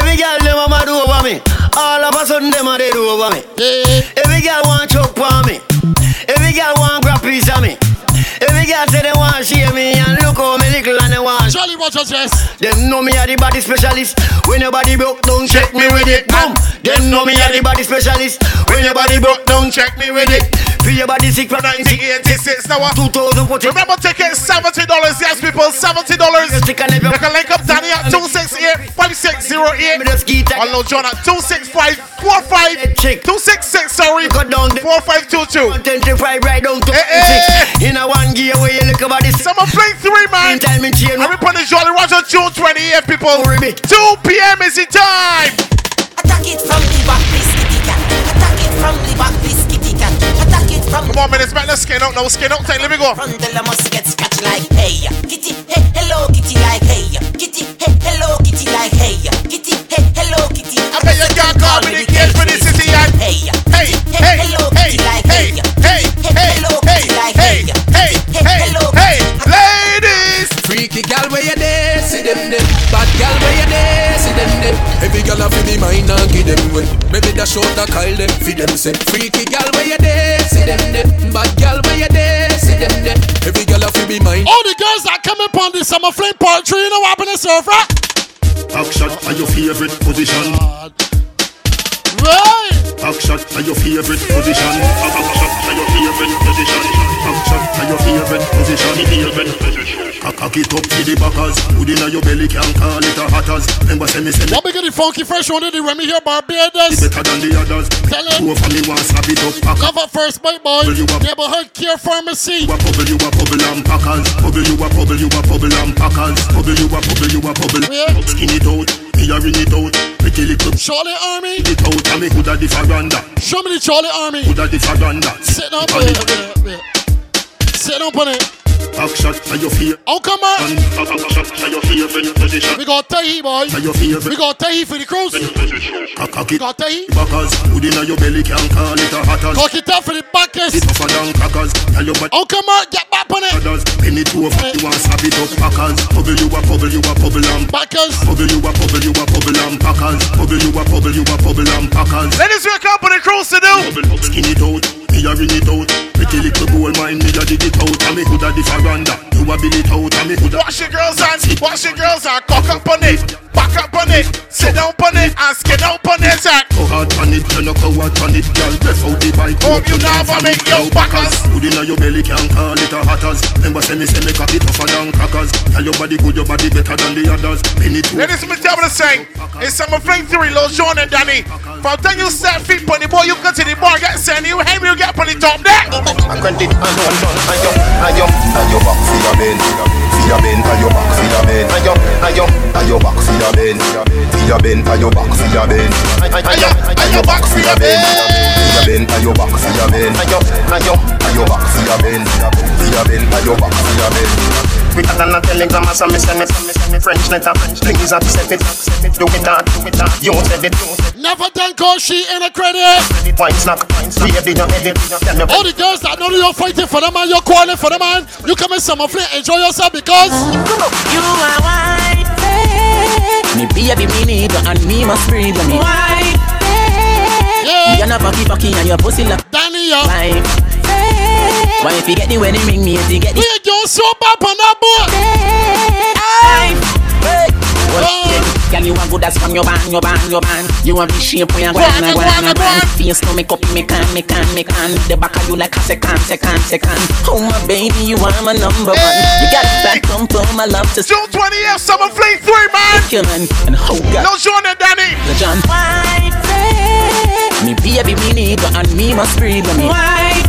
Speaker 8: Every girl them a mad over me. All of a sudden them a dead over me.
Speaker 3: Yeah.
Speaker 8: Every girl want choke on me. Every girl want grab piece of me. Girl say they want to share me and look how me little and they want.
Speaker 3: Jolly Rogers, yes.
Speaker 8: Them know me a the body specialist. When your body broke, don't check me with it. Boom. Them know me a the body specialist. When your body broke, don't check me with it. Feel your body sick from
Speaker 1: 1986 now.
Speaker 8: 2014.
Speaker 1: Remember tickets $70. Yes, people, $70. You can link up Danni at 268 5608. Hello, John at 265 45 266, sorry. 4522.
Speaker 8: 25 right down to
Speaker 1: Hey, hey.
Speaker 8: In a one gear where you look about this.
Speaker 1: Summer Fling 3, man.
Speaker 8: Meantime, me chain.
Speaker 1: I'm upon the Jolly Roger June 28th, people. 2 p.m. is the time.
Speaker 20: Attack it from the back, biscuity cat. Attack it from the back, biscuity cat. Attack it from
Speaker 1: Come on, man, it's back. Let's skin out now. Skin out time. Let me go.
Speaker 20: front. The must get scratched like hey, kitty, hey, hello, kitty, like hey, kitty, hey, hello, kitty, like hey, kitty, hey, hello, kitty.
Speaker 1: I bet you can't call me the kid for the
Speaker 21: them them. Bad gal where you there, see them them. Every gal a fi be mine and give them way. Maybe the short a Kyle them fi them say. Freaky gal where you there, see them them. Bad gal where you there, see them them. Every gal a fi be mine.
Speaker 3: All the girls that come upon the summer fling part three, you know what happened to surf, right?
Speaker 16: Back shot are your favorite position.
Speaker 3: Right.
Speaker 16: Back shot are your favorite position. Back shot are your favorite position. Back shot are your favorite position. Favorite position. Cock it up to the backers. Hood inna your belly can call it a hatters. Remember say me say
Speaker 3: What bigger the funky fresh one the Remy here Barbados?
Speaker 16: better than the others.
Speaker 3: Tell him.
Speaker 16: Two for me want slap it up.
Speaker 3: Cover first, my boy. Neighborhood care pharmacy.
Speaker 16: You a bubble, you a bubble and packers. Bubble, you a bubble, you a bubble and packers. Bubble, you a bubble, you a bubble. Skin it out, me a ring it out. Pretty little
Speaker 3: Charlie Army.
Speaker 16: it out, and me coulda the faranda.
Speaker 3: Show me the Charlie Army.
Speaker 16: Coulda the faranda.
Speaker 3: Sit down, wait, wait, wait. Sit down on it.
Speaker 16: Back shot are your fear.
Speaker 3: Oh, come on.
Speaker 16: And back shot are your favorite position.
Speaker 3: We got Tahi, boy.
Speaker 16: Are your favorite
Speaker 3: We got Tahi for the cruise.
Speaker 16: Cock cock it.
Speaker 3: Got Tahi.
Speaker 16: Backers, hood inna your belly can call it a hatters.
Speaker 3: Cock it up for the backers.
Speaker 16: It tougher than crackers. Tell your body
Speaker 3: Oh, come on. Get back on it.
Speaker 16: others. Penny two of you want slap it up. Packers, bubble you a bubble, you a bubble and
Speaker 3: Backers.
Speaker 16: Bubble you a bubble, you a bubble and packers. Bubble you a bubble, you a bubble and packers.
Speaker 1: Ladies, wake up on the cruise to do.
Speaker 16: Bubble, skin it out, me a ring it out. Pretty little gold mine, me a dig it out. And me coulda the faranda, you a bill it out. And me coulda
Speaker 1: Wash your girls' hands. Wash your girls' hands. Cock up on it. Back up on it. Sit down on it. And skin out on it. sir.
Speaker 16: Go hard on it, you no go hard on it, girl. Breath out the bike.
Speaker 1: Hope you never make your backers.
Speaker 16: Hood inna your belly can't call it a hatters. Remember say me say me cock it tougher than crackers. Tell your body good, your body better than the others. Penny two.
Speaker 1: Ladies, me tell you the same. It's Summer Fling 3, Lil John and Danni. From time you set feet on the boy, you go to the bar, sent, you hang you get on the top there.
Speaker 22: I back for your your bend, back for your. Quicker than a telegram, as I me send it, send me French please have it, set it, do it that, do it that, you said it, you said
Speaker 3: Never done call she in a credit.
Speaker 22: it, wine snack, baby, you edit, tell
Speaker 3: All the girls that know you're fighting for them and you're calling for them man, you come in summer fling, enjoy yourself because
Speaker 20: You are white,
Speaker 13: Me baby, me need and me must breathe on me.
Speaker 20: white,
Speaker 13: You're not fucky fucky and your pussy like
Speaker 3: Danny, yo.
Speaker 13: Life. Why if you get the wedding ring, me if you get the
Speaker 3: We go so bad on that boy. Oh.
Speaker 13: Girl, you are good as from your band, your band, your band. You want be shape when you go
Speaker 3: Go on,
Speaker 13: and go
Speaker 3: go on, go
Speaker 13: go
Speaker 3: on.
Speaker 13: Face no make up, make can, make can, make can. The back of you like a second, second, second. Oh my baby, you are my number one. You got that pump for my love to
Speaker 1: June 20th, Summer Fling 3, man.
Speaker 13: kill man. And oh God,
Speaker 1: Lil John and Danni.
Speaker 13: the John.
Speaker 20: white,
Speaker 13: Me baby, me need you and me must breathe on me.
Speaker 20: white,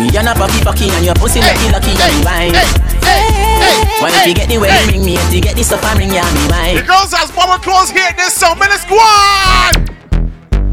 Speaker 13: You're not fucky fucky and your pussy lucky lucky and
Speaker 1: hey,
Speaker 13: right.
Speaker 1: hey, hey,
Speaker 20: Why if you get the way
Speaker 1: Hey.
Speaker 20: ring me, if you get this up and ring ya me
Speaker 1: The girls has bubble clothes here this song. Man, let's go on.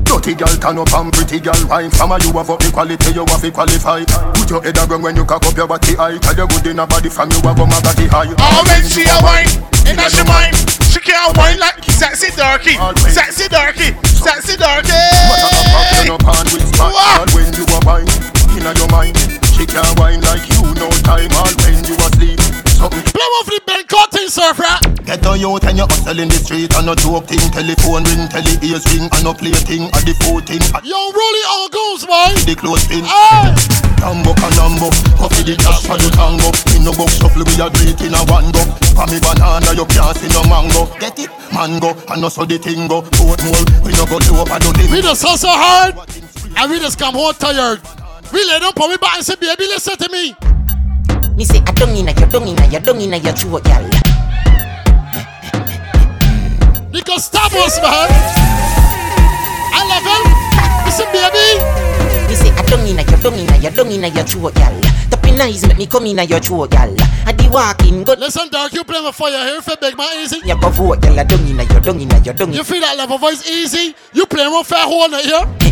Speaker 16: Dirty girl turn up and pretty girl wine From a you have up the quality, you have to qualify Put your head around when you cock up your body high Tell you good in a body from you have a magadi high
Speaker 1: Oh, when she a wine, in that she mind. She can't wine like sexy darky, sexy darky, sexy darky.
Speaker 16: What a cock you no pan with spot All when you a wine, in a your mind. She can't wine like you no time All when you asleep. Something
Speaker 3: Play one for the Ben Cotton surfer.
Speaker 16: Get a youth and you hustle in the street. And no joke thing, telephone ring, tele ears ring. And no play thing, at the foot thing At
Speaker 3: Yo, Rolly all goes, boy.
Speaker 16: the close pin
Speaker 3: Hey.
Speaker 16: Tambo canambo, coffee the cash for the tango. In no box shuffle we a do it in a one go For me banana you can't see no mango. Get it? Mango, and also the thing go Boat mole, we no go to over the limb
Speaker 3: We just hustle hard. And we just come home tired. We lay down, put me back and say, baby, listen to me.
Speaker 20: Me say I don't inna your, don't inna your, don't inna your throat, oh, gal.
Speaker 3: Because stop us, man. I love him. Listen, baby.
Speaker 20: Me say I don't inna your, don't inna your, don't inna your throat, oh, gal. Tapping eyes make me come inna your throat, oh, gal. I di walking good.
Speaker 3: Listen, Dark, you play my fire here for big man easy.
Speaker 20: You go vote, gal. I don't inna your, don't inna your, don't
Speaker 3: You feel that level voice easy? You play one fair hole here?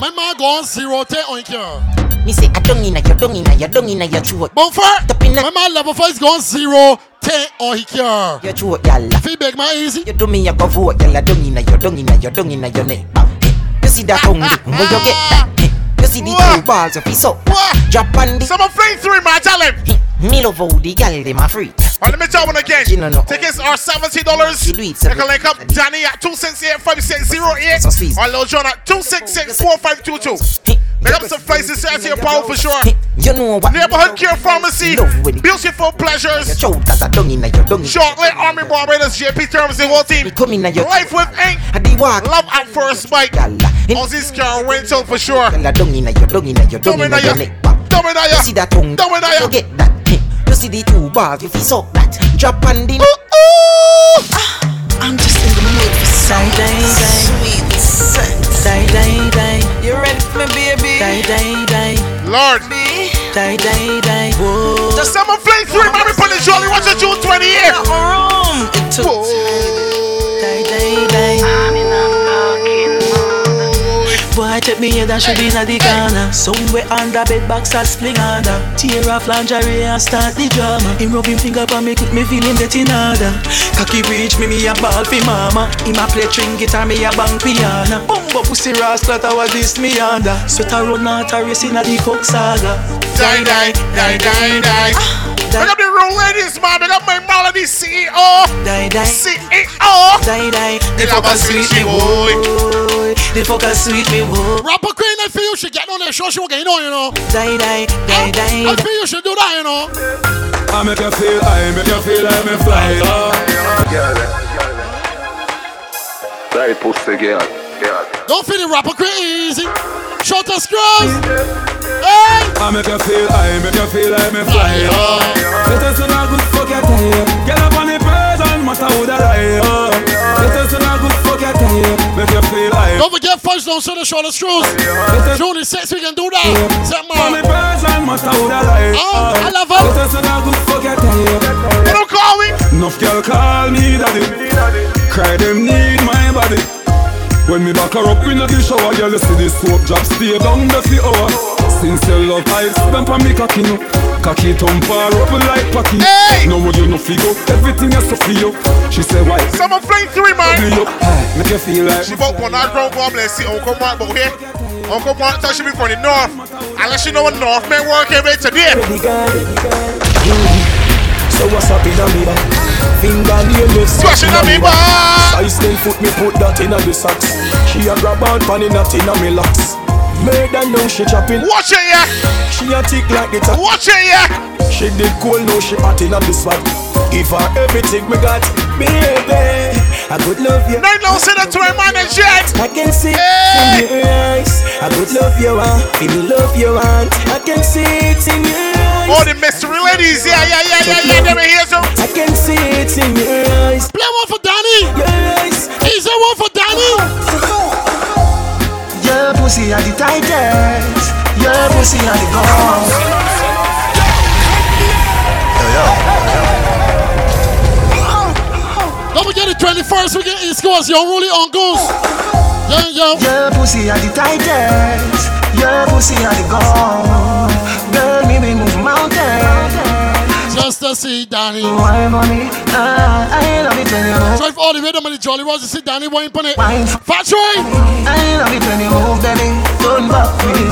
Speaker 3: My man go on zero ten on here.
Speaker 20: Me say I don't inna your, don't inna your, don't inna your throat.
Speaker 3: Bumper. My man level voice go on zero ten on here.
Speaker 20: Your throat, gal.
Speaker 3: Feel big man easy?
Speaker 20: You do me, you go vote. I don't inna your, don't inna your, don't inna your neck. You see that tongue, where you get that? You see the two balls of his up. Drop on the.
Speaker 1: Summer Fling three, man. Tell
Speaker 20: Me the gal them a free.
Speaker 1: Alright, let me tell one again.
Speaker 20: You know, no.
Speaker 1: Tickets are seventy dollars. You
Speaker 20: seven-
Speaker 1: can link up Danni at two six eight five six zero eight. Or Lil John at two six six four five two two. Make up some places out here, power for sure.
Speaker 20: You know what?
Speaker 1: Neighborhood Care Pharmacy. Beautiful pleasures.
Speaker 20: Chotas a dung inna your, dung.
Speaker 1: Shortly, Army Barbados, JP Terms, the whole team.
Speaker 20: Your.
Speaker 1: Life with Ink.
Speaker 20: I di walk.
Speaker 1: Love at first bite. Aussie's car rental for sure.
Speaker 20: Gal a dung inna your, dung inna your, dung
Speaker 1: Dumb
Speaker 20: inna
Speaker 1: inna
Speaker 20: your
Speaker 1: ya.
Speaker 20: neck.
Speaker 1: Dumb inna ya.
Speaker 20: You see that You get see the two balls if you suck that. Drop on the.
Speaker 2: Ah, I'm just in the mood for some sweet sex. Die, die, die. You ready for me, baby? Die, die, die.
Speaker 1: Lord.
Speaker 2: Die, die, die. Whoa.
Speaker 1: The summer fling three, man, we the jolly. Watch the June 28th.
Speaker 2: room. It took Die, die, die. Boy, take me head and should be in the corner. Somewhere under bed box or spling under. Tear off lingerie and start the drama. Him rub him finger on me, quick me feeling him get in order. Cocky reach me, me a ball fi mama. Him a play string guitar, me a bang piano. Bumbo pussy rascal, that was this me under. Sweat a run out a race in a the coke saga.
Speaker 1: Die, die, die, die, die. Ah. Big up the room ladies, man. Big up my Melody CEO.
Speaker 2: Die, die.
Speaker 1: CEO.
Speaker 2: Die, die.
Speaker 1: The fucker sweet me,
Speaker 2: boy. The fucker sweet me, boy.
Speaker 3: Rapper Queen, I feel you should get on that show. She will get on, you know.
Speaker 2: Die, die, die, die.
Speaker 3: I feel you should do that, you know.
Speaker 12: I make you feel, I make you feel I like me fly low.
Speaker 16: Right pussy girl
Speaker 3: Don't feel the rapper easy. Short and scrolls. Hey.
Speaker 12: I make you feel, I make you feel like me fly. Let us in a good fuck your tail. Get up on the person, matter who the lie. oh. Let us in a good fuck your tail. Make you feel, I
Speaker 3: Don't forget, first don't say the and screws. June is six, we can do that. Set my.
Speaker 12: on the
Speaker 3: man.
Speaker 12: person, matter who the lie.
Speaker 3: Oh, I love
Speaker 12: Let
Speaker 3: her.
Speaker 12: us in a good fuck your tail.
Speaker 1: You don't call me.
Speaker 12: Enough girl call me daddy. Cry them need my body. When me back her up in the shower, girl, you see this soap drop stay down the for hour. Since your love I spent on me cocky no Cocky thump her up like packy
Speaker 1: Hey!
Speaker 12: No more you no figure, everything is so for you She said why?
Speaker 1: Summer fling three, man.
Speaker 12: Double up, make you feel like
Speaker 1: She bought one that ground goblin. See Uncle Mark, but here. Uncle Mark thought she be from the north. Unless you know what north men work every day today.
Speaker 14: So what's up in a me back? Finger near me
Speaker 1: Squash in a me back.
Speaker 14: Size 10 foot me put that in a the socks She a grab out pan in a tin a me locks and now she chopping
Speaker 1: Watch it, yeah.
Speaker 14: She a tick like the top
Speaker 1: Watch it, yeah.
Speaker 14: She did cool now she hot in a the spot Give her everything me got Baby I could love you
Speaker 1: Nine now send it to her man and jet.
Speaker 14: I can see
Speaker 1: Hey.
Speaker 14: it in your eyes I could love you want Feel love you want I can see it in your eyes
Speaker 1: All the mystery ladies, yeah, yeah, yeah, yeah, yeah. Let me hear some.
Speaker 14: I can see it in your eyes
Speaker 3: Play one for
Speaker 14: Danni. Eyes
Speaker 3: Is there one for Danni?
Speaker 14: Your pussy are the tightest
Speaker 8: Your pussy are the gun.
Speaker 3: Don't forget the 21st, we get East Coast, yo, Rolly on Goose. Yeah, yo.
Speaker 8: Your pussy are the tightest. Your pussy are the gun.
Speaker 3: To see Danni.
Speaker 8: Why for? Ah, I love it when you move.
Speaker 3: Drive all the way down to the Jolly Roger, see Danni wine on it. Fat Troy.
Speaker 8: I love it when you move, baby. Don't back me.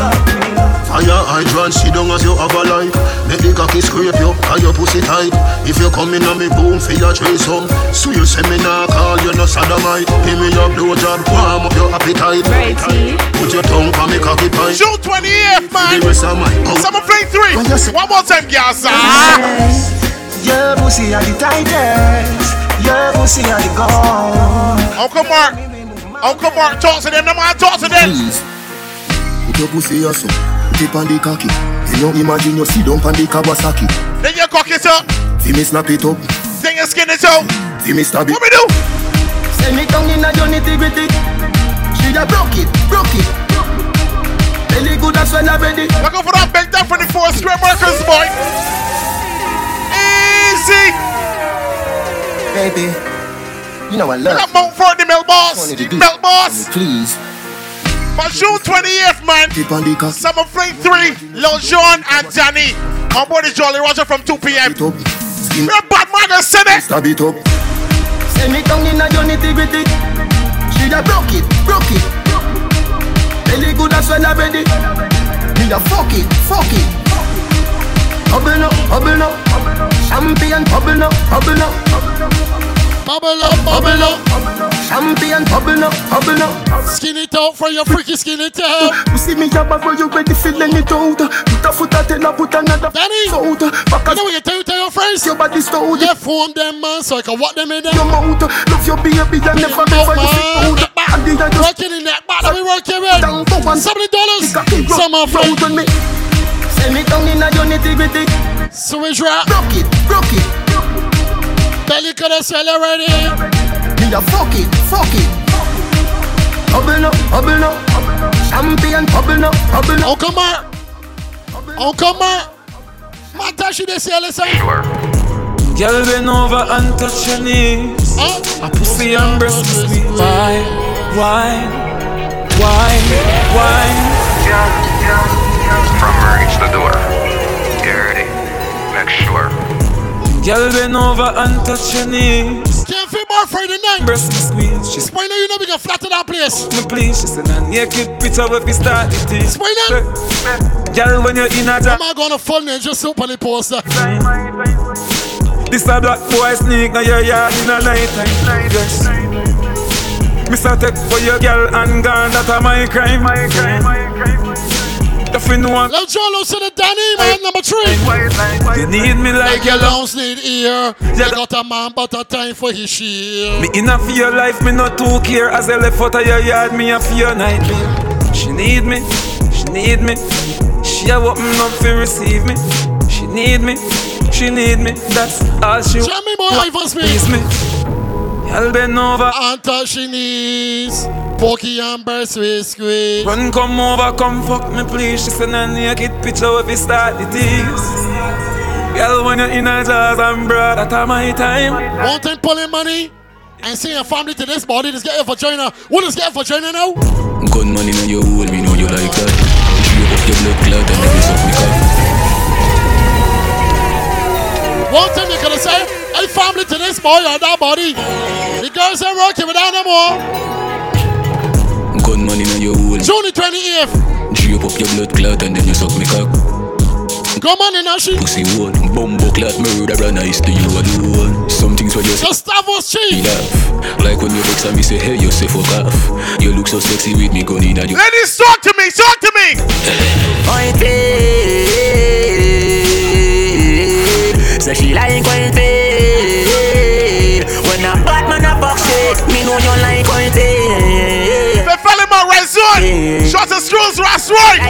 Speaker 16: Fire hydrant, sit down as you have a life Make the cocky scrape you, and your pussy tight If you come in on me boom for your threesome So you say me nah call you no sodomite Give me your blowjob, warm up your appetite Put your tongue on me cocky pipe
Speaker 1: June 28th, man.
Speaker 16: The rest of my out
Speaker 1: Summer Fling 3. One more time, girls.
Speaker 8: Your pussy are the tightest. Your pussy are the gun.
Speaker 1: Uncle Mark. Uncle Mark, talk to them. Them man, talk to them.
Speaker 16: Please Put your pussy up so Put it on the cocky Can you imagine you sit down on the Kawasaki
Speaker 1: Then you cock it up.
Speaker 16: See me snap it up
Speaker 1: Then you skin it out.
Speaker 16: See me stab it
Speaker 1: What me do?
Speaker 8: Send me down in a your nitty gritty. She a broke it, broke it. Belly good as well already.
Speaker 1: Look out for that big down for the four square markers, boy. Easy.
Speaker 8: Baby, you know I love
Speaker 1: That Mount Verdi Mill Boss.
Speaker 16: Wanted to do
Speaker 1: Mill Boss.
Speaker 16: Please
Speaker 1: But June 28th, man.
Speaker 16: Keep on the cocky
Speaker 1: Summer Fling 3. Lil John and Johnny. On board the Jolly Roger from 2 p.m.
Speaker 16: it up Skin
Speaker 1: We're bad man, I said it.
Speaker 16: stab it up
Speaker 8: Send me down in a your nitty gritty. She a broke it, broke it. Belly good as well already. Me a fuck it, fuck it. Bubble up, bubble up. Champion, bubble up, bubble up.
Speaker 3: Bubble up, bubble up.
Speaker 8: Champion, bubble up, bubble up.
Speaker 3: Skin it out for your freaky skin it out.
Speaker 8: You see me bad boy, you ready feeling it out. Put a foot out, tell her put another
Speaker 3: Danni.
Speaker 8: out. Back
Speaker 3: You know what you tell, tell your friends?
Speaker 8: your body stout.
Speaker 3: Yeah, phone them, man, so I can walk them in there.
Speaker 8: Your mouth, love your baby, and never
Speaker 3: Mouth,
Speaker 8: ever you
Speaker 3: man.
Speaker 8: out. And
Speaker 3: Working in that back we working with.
Speaker 8: down for one.
Speaker 3: Seventy dollars. Some of them.
Speaker 8: Out me. Send me down in a your nitty gritty.
Speaker 3: Switch rap.
Speaker 8: Broke it, broke it.
Speaker 3: Belly could have swell already.
Speaker 8: Me a fuck it, fuck it. Bubble up, bubble up. Champion, bubble up, bubble up.
Speaker 3: Oh, Uncle oh, Mark. Uncle Mark. Mata she dey say listen.
Speaker 5: Girl, bend over and touch your knees.
Speaker 3: Huh?
Speaker 5: A pussy and breast is sweet. Why, why, why, why?
Speaker 23: From reach the door. Get ready. Make sure.
Speaker 5: Girl, bend over and touch your knees.
Speaker 3: Can't feel more Friday night.
Speaker 5: Breast is squeeze. She's
Speaker 3: Spoiler, you know we can flatten that place.
Speaker 5: Oh, me please. She said, "A naked picture if we start it." is."
Speaker 3: Spoiler.
Speaker 5: Girl, when you're in a
Speaker 3: I'm
Speaker 5: job,
Speaker 3: not gonna full name just up on the poster.
Speaker 5: this a black boy sneak now your yard in a night time. Yes. Mr. Take for your girl and gone, that a my crime. My crime. If you know one,
Speaker 3: Let's John to the Danni man number three.
Speaker 5: you need me like
Speaker 3: Like
Speaker 5: your
Speaker 3: your
Speaker 5: love.
Speaker 3: lungs need ear. You got a man but a time for his shield.
Speaker 5: Me in a for your life, me not too care. As I left out of your yard, me a for your nightmare. She need me, she need me. She a open up to receive me. She need me, she need me. That's all she
Speaker 3: Tell me more, Ivan Smith.
Speaker 5: Please me. Y'all bend over.
Speaker 3: And touch she knees. Pokey and burst with squeeze.
Speaker 5: Run, come over, come fuck me, please. She said, "Nah, naked picture with you start the tease." Girl, when you're in a jazz and broad, that my time.
Speaker 3: One time pulling money and seeing a family to this body, just get here a vagina. What is get a vagina now?
Speaker 19: Gun money in your hole, me know you like that. Shape up your blood clot and then you suck me
Speaker 3: One time you could have said, hey family to this boy or that body. The girls ain't working with that no more.
Speaker 19: Gun money in your hole.
Speaker 3: June the 28th.
Speaker 19: Shape up your blood clot and then you suck me cock.
Speaker 3: Come on in, Ashi.
Speaker 19: Pussy one, bumbo clot murderer nice to you alone. Some things when you say
Speaker 3: Gustavos cheap.
Speaker 19: laugh. Like when you vex and me say, hey, you say fuck off. You look so sexy with me gun in you.
Speaker 1: Ladies, talk to me, talk to me. [laughs]
Speaker 13: Pointed.
Speaker 1: In my right zone. Shot and screws, that's right.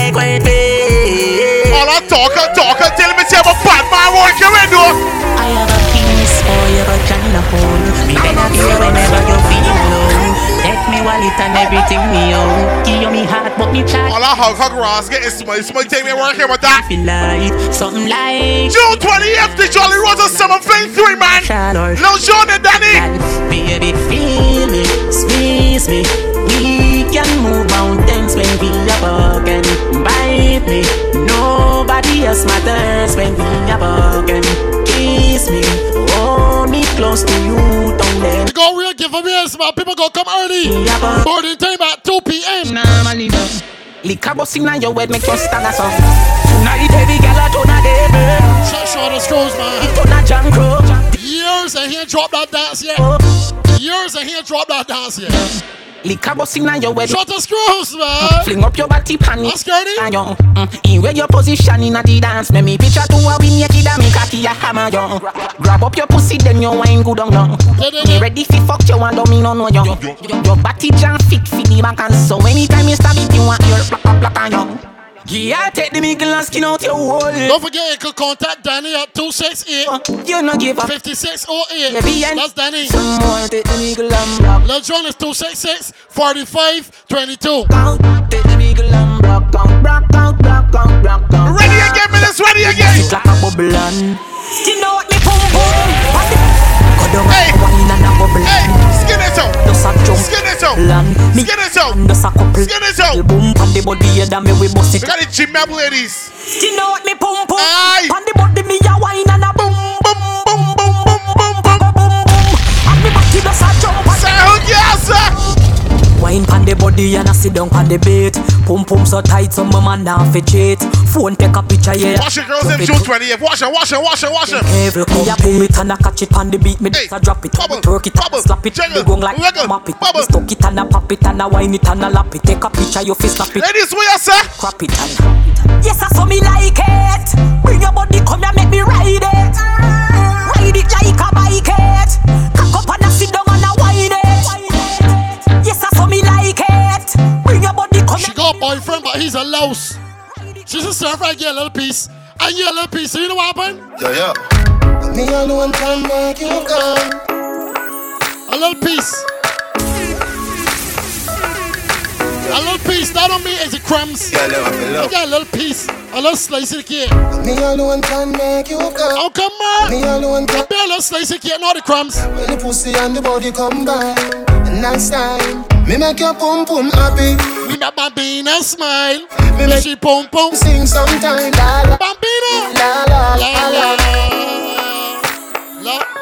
Speaker 1: All I talk and talk and tell me say I'm a bad man working with you.
Speaker 13: I have a penis for your vagina hole. Me better be whenever you're feeling low. Take me while it and everything me own. Give you me heart, but me chat.
Speaker 1: All I hug, hug Ross, get this money. Somebody take me work here with that.
Speaker 13: Feel like something like
Speaker 1: June 20th, the Jolly Roger Summer Fling 3, man. Lil John and Danni.
Speaker 13: Baby, feel me, squeeze me. We can move mountains when we are broken. Bite me, nobody else matters when we are broken. Kiss me, hold me close to you, don't let
Speaker 3: Go real give a real smart. People go come early. Boarding time at 2 p.m.
Speaker 13: Normally no. Liquor busting on your head make you stagger so. Tonight baby girl I turn a devil.
Speaker 3: Shut short the screws, man.
Speaker 13: It turn a junk crow.
Speaker 3: Years and he drop that dance yet. Oh. Years and he drop that dance yet.
Speaker 13: Liquor busting on your head.
Speaker 3: Shut the screws, man.
Speaker 13: Fling up your body pan it.
Speaker 3: Scary.
Speaker 13: And you, mm, in where your position in a the dance. Make me picture to a win naked and me cocky a hammer you. Grab up your pussy then you wine good on you. Me ready fi fuck you and don't me no know you. Your body jam fit fi the back and so anytime you stab it you want your black black black you. Yeah, take the middle and skin out your hole.
Speaker 3: Don't forget you can contact Danni at 268
Speaker 13: You no give up.
Speaker 3: 5608.
Speaker 13: Maybe and
Speaker 3: That's Danni.
Speaker 13: Some more take the middle and block.
Speaker 3: Lil John is 266 45 22.
Speaker 13: Take the middle and block out, block out, block out, block out.
Speaker 1: Ready again, minutes, ready again.
Speaker 13: It's like a bubble and skin out me pum pum. Down
Speaker 1: Hey.
Speaker 13: wine and a bubble.
Speaker 1: Hey, skin it out.
Speaker 13: Just a jump.
Speaker 1: Skin it out.
Speaker 13: Land. Me
Speaker 1: Skin it out.
Speaker 13: just a couple.
Speaker 1: Skin it out.
Speaker 13: Boom on the body head and me we bust
Speaker 1: We
Speaker 13: it.
Speaker 1: got the gym up, ladies.
Speaker 13: Skin out me pum pum.
Speaker 1: Aye.
Speaker 13: On the body me a wine and a boom boom boom boom boom boom boom boom boom. And me body just a jump. Wine pan the body and I sit down pan the bait. Pum pum so tight, so my man now fi cheat. Phone take a picture, yeah.
Speaker 1: Watch it, girls, in June 20th. Watch it, watch it, watch it, watch it.
Speaker 13: Every me a pull it and I catch it on the beat. Me just a drop it,
Speaker 1: bubble,
Speaker 13: twerk it,
Speaker 1: bubble,
Speaker 13: slap it,
Speaker 1: jiggle,
Speaker 13: gong like
Speaker 1: wiggle,
Speaker 13: a map it.
Speaker 1: bubble.
Speaker 13: Stuck it and I pop it and I wine it and I lap it. Take a picture, you fi snap it,
Speaker 1: Ladies, where you, sir?
Speaker 13: crap it and. Yes, I saw me like it. Bring your body, come here, make me ride it. Ride it like a bike it. Cock up and I sit down
Speaker 3: She got a boyfriend, but he's a louse. She's a surfer, I get a little piece. I get a little piece. So you know what happened?
Speaker 24: Yeah, yeah.
Speaker 8: Me alone can make you come.
Speaker 3: A little piece. A little piece. That on me is a crumbs. I got a little piece. A little slice of the cake.
Speaker 8: Me alone can make you come.
Speaker 3: Oh, come on.
Speaker 8: Me alone
Speaker 3: I
Speaker 8: can.
Speaker 3: bear a little slice of cake, not the crumbs.
Speaker 8: When the pussy and the body come combine, nice time. Me make your pum pum happy.
Speaker 3: We make Bambina smile.
Speaker 8: Me
Speaker 3: Make
Speaker 8: make
Speaker 3: she pum pum.
Speaker 8: sing sometime. La la
Speaker 3: Bambina.
Speaker 8: la la
Speaker 3: La
Speaker 8: la
Speaker 3: la.
Speaker 8: la.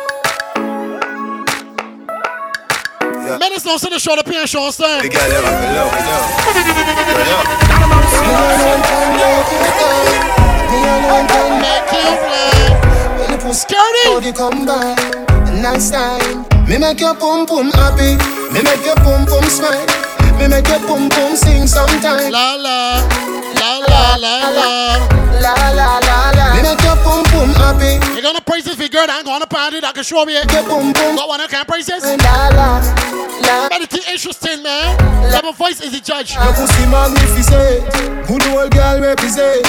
Speaker 8: Alone can Make you
Speaker 3: fly.
Speaker 8: When the pussy
Speaker 3: Skirty.
Speaker 8: body combine, nice time. Me make your pum pum happy. Me make your pum pum smile. Me make your pum pum sing sometime.
Speaker 3: La la. La la la la.
Speaker 8: La la la la. Happy.
Speaker 3: You're gonna praise this figure that I'm gonna party that can show me it.
Speaker 8: Pum pum.
Speaker 3: Got one that can praise this? Meditate interesting, man. Level voice is the judge.
Speaker 8: Your pussy magnificent. Good old girl represent.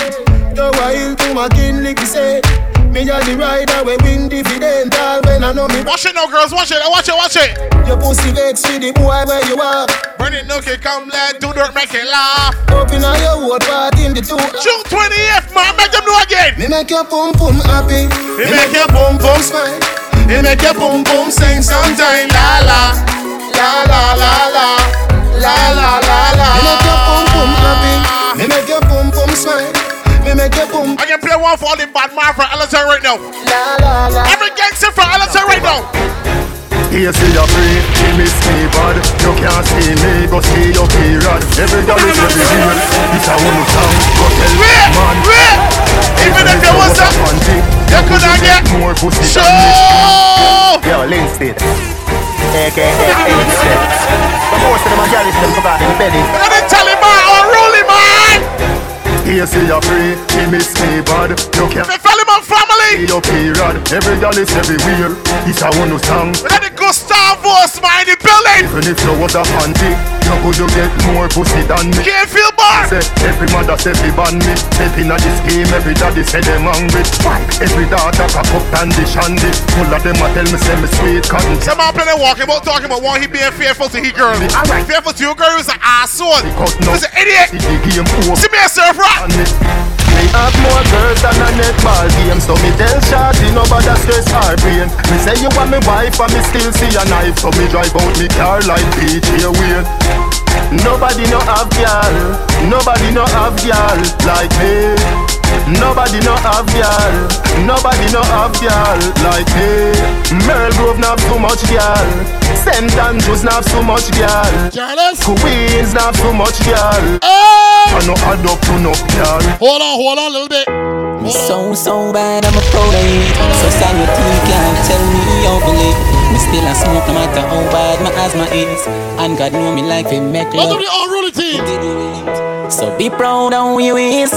Speaker 8: The wild to my kin lick say. Me a the rider we win dividend. All when I know me.
Speaker 1: Watch it now, girls. Watch it. Watch it. Watch it.
Speaker 8: Your pussy vex with the boy where you are.
Speaker 1: Burn it, no kid, come let do dirt, make it laugh.
Speaker 8: Open on your wood part in the two.
Speaker 1: June 20th, man. Make them know again.
Speaker 8: Me make your pum pum happy.
Speaker 1: Me make your pum pum
Speaker 8: smile. Me make your pum pum sing sometime. La la
Speaker 1: can play one for all the bad man from LSA right now.
Speaker 8: la la la.
Speaker 1: Every gangster from LSA right now.
Speaker 16: Here see you free, she miss me bad You can't see me, go see your period Every girl is every real It's a one song, go tell
Speaker 1: Wait,
Speaker 16: man
Speaker 1: wait. Even if you was a,
Speaker 16: panty
Speaker 1: you could not get
Speaker 16: more pussy
Speaker 1: show.
Speaker 24: Yo, Linstead. AKA Linstead. Most of them are carry them forgot in belly.
Speaker 1: Look at the Taliban or ruling man.
Speaker 16: Here see you free, he miss me bad You can't
Speaker 1: Fellyman family. Rolly.
Speaker 16: Your period, every girl is everywhere. It's a one song.
Speaker 1: Let it Gustavos, man, in the building.
Speaker 16: Even if you was a panty, you could you get more pussy than me.
Speaker 1: Can't feel bar.
Speaker 16: Say, every mother say fi ban me. Step in this game, every daddy say them hungry. Every daughter cock up candy shandy. Full of them a tell me say me sweet cotton.
Speaker 1: Some man play walking about talking about why he being fearful to he girl. Alright. Fearful to you girl is an asshole. He's an idiot. See me a surfer.
Speaker 16: Me have more girls than a netball game So me tell Shawty nobody stress her brain Me say you want me wife and me still see a knife So me drive out me car like PJ Wayne. Nobody no have girl. Nobody no have girl like me. Nobody no have girl. Nobody no have girl like me. Merle Grove not too much girl. St. Andrews not too much girl. Queens not too much girl. I no add up to no girl.
Speaker 3: Hold on, hold on a little bit.
Speaker 13: Me so, so bad, I'm a pro of it So stand can't tell me how to live Me still a smoke, no matter how bad my asthma is And God know me like we make love
Speaker 3: the.
Speaker 13: So be proud of who you is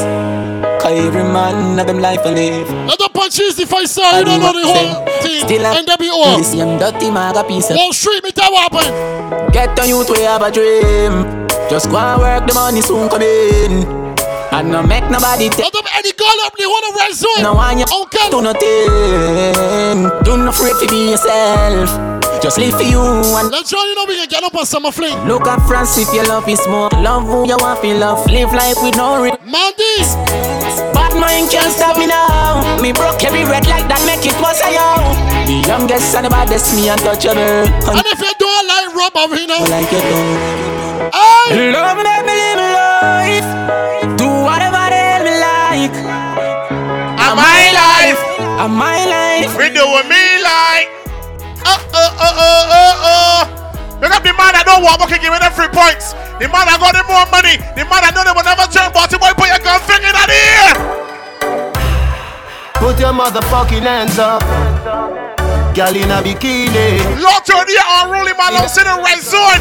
Speaker 13: Cause every man have them life to live
Speaker 3: Let them punch if I sir. You don't know the whole team.
Speaker 13: Still a
Speaker 3: NWO.
Speaker 13: This young dirty maga piece of
Speaker 3: Wall Street, me tell what happened.
Speaker 13: Get on youth, we have a dream Just go and work, the money soon come in And no make nobody take
Speaker 3: them Eddie Girl up the whole red zone.
Speaker 13: No one you
Speaker 3: Okay.
Speaker 13: do nothing Do not afraid to be yourself Just live for you and
Speaker 3: Let's show you know we can get up on summer fling.
Speaker 13: Look at France if your love is more Love who you want to love Live life with no regret
Speaker 3: Mandis.
Speaker 13: Bad mind can't stop me now Me broke every red like that make it was a yo The youngest and the baddest me untouchable
Speaker 3: And if you don't like rub over here now.
Speaker 13: like you do
Speaker 3: Hey.
Speaker 13: Love me, let me live life
Speaker 1: life.
Speaker 13: I'm my life
Speaker 1: We doing me like. Uh uh uh uh uh uh. Look up the man that don't want can give me them free points. The man that got the more money. The man that know they will never turn bottom boy. Put your gun finger in the ear.
Speaker 25: Put your motherfucking hands up. Girl in a bikini.
Speaker 1: Lord turn the unruly man. Don't see the right zone.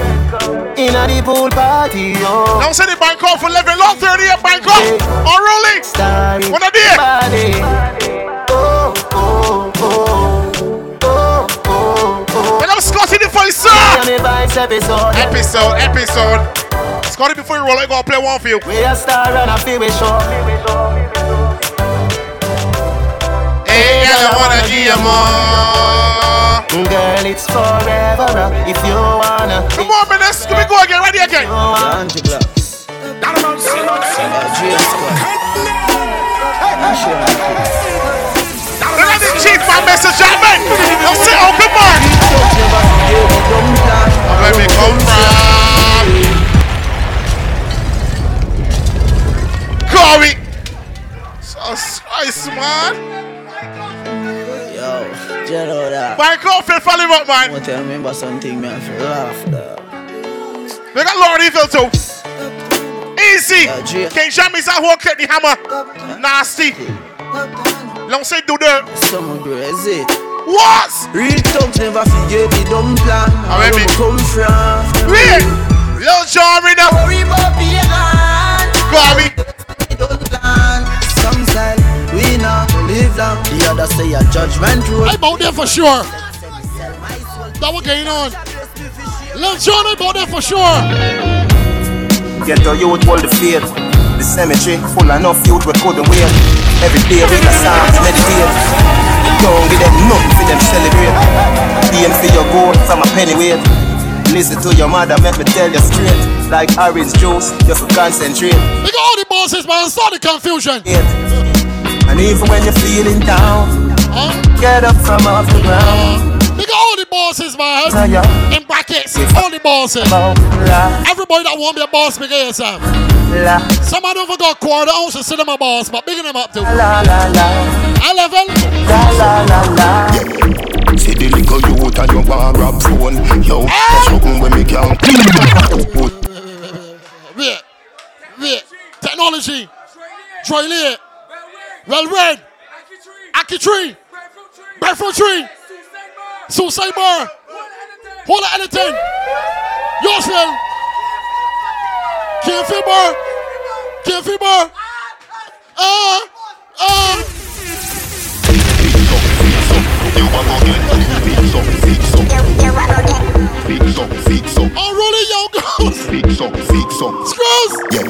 Speaker 25: In a the pool party, yo.
Speaker 1: Don't see the bank off for living. Lord turn the bank off. Unruly.
Speaker 25: Starry
Speaker 1: What a Look up Scotty the voice, sir.
Speaker 25: On the vibes episode.
Speaker 1: Episode, episode. Scotty, before you roll, I gotta play one for you.
Speaker 25: We a star and a feel we show.
Speaker 1: Hey, girl, I wanna give you more.
Speaker 25: Girl, it's forever uh, if you wanna.
Speaker 1: Come on, man, let's let go again. Ready again. Look at the chief, my message, man. Don't say, oh, come on. Where me come from? Corey. So nice, man.
Speaker 14: Yo, know that.
Speaker 1: Bank off and follow him man.
Speaker 14: Want to remember something, man? For laugh, that.
Speaker 1: We got Lord Evil too. Easy. King Jammy's out cut the hammer. Nasty. Long say do the.
Speaker 14: Some eh. crazy.
Speaker 1: What?
Speaker 14: Real thugs never forget the dumb plan.
Speaker 1: Ah, I
Speaker 14: Where we come from.
Speaker 1: Wait. Lil John right now.
Speaker 14: Worry about being land.
Speaker 1: Corey.
Speaker 14: Some style, we not live long. The other say a judgment road.
Speaker 3: I'm out there for sure. That what going on? Lil John, I'm out there for sure.
Speaker 8: Get the youth hold the faith. The cemetery full enough youth we couldn't wait. Every day read the psalms, meditate. Don't give them nothing for them celebrate. Aim for your goal from a penny weight. Listen to your mother, make me tell you straight. Like orange juice, just to concentrate.
Speaker 3: Look at all the bosses, man. Start the confusion.
Speaker 8: And even when you're feeling down, get up from off the ground.
Speaker 3: Look at all the bosses, man.
Speaker 8: So, yeah.
Speaker 3: In brackets, all the bosses. Everybody that want be a boss, big ASM. Some of them forgot quarter ounce to sit them a boss, but bigging them up too.
Speaker 8: La la la.
Speaker 3: I level.
Speaker 8: La la la la.
Speaker 26: See the little youth and you want grab phone Yo, eh? that's something when me can [laughs]
Speaker 3: Wait, wait. Technology. Troy Lee. Well read. Aki tree. Barefoot tree. So say more. Hold on anything. Yourself. Can't feel more. Can't feel more. Ah. Ah.
Speaker 16: I'm rolling your girls. Yeah.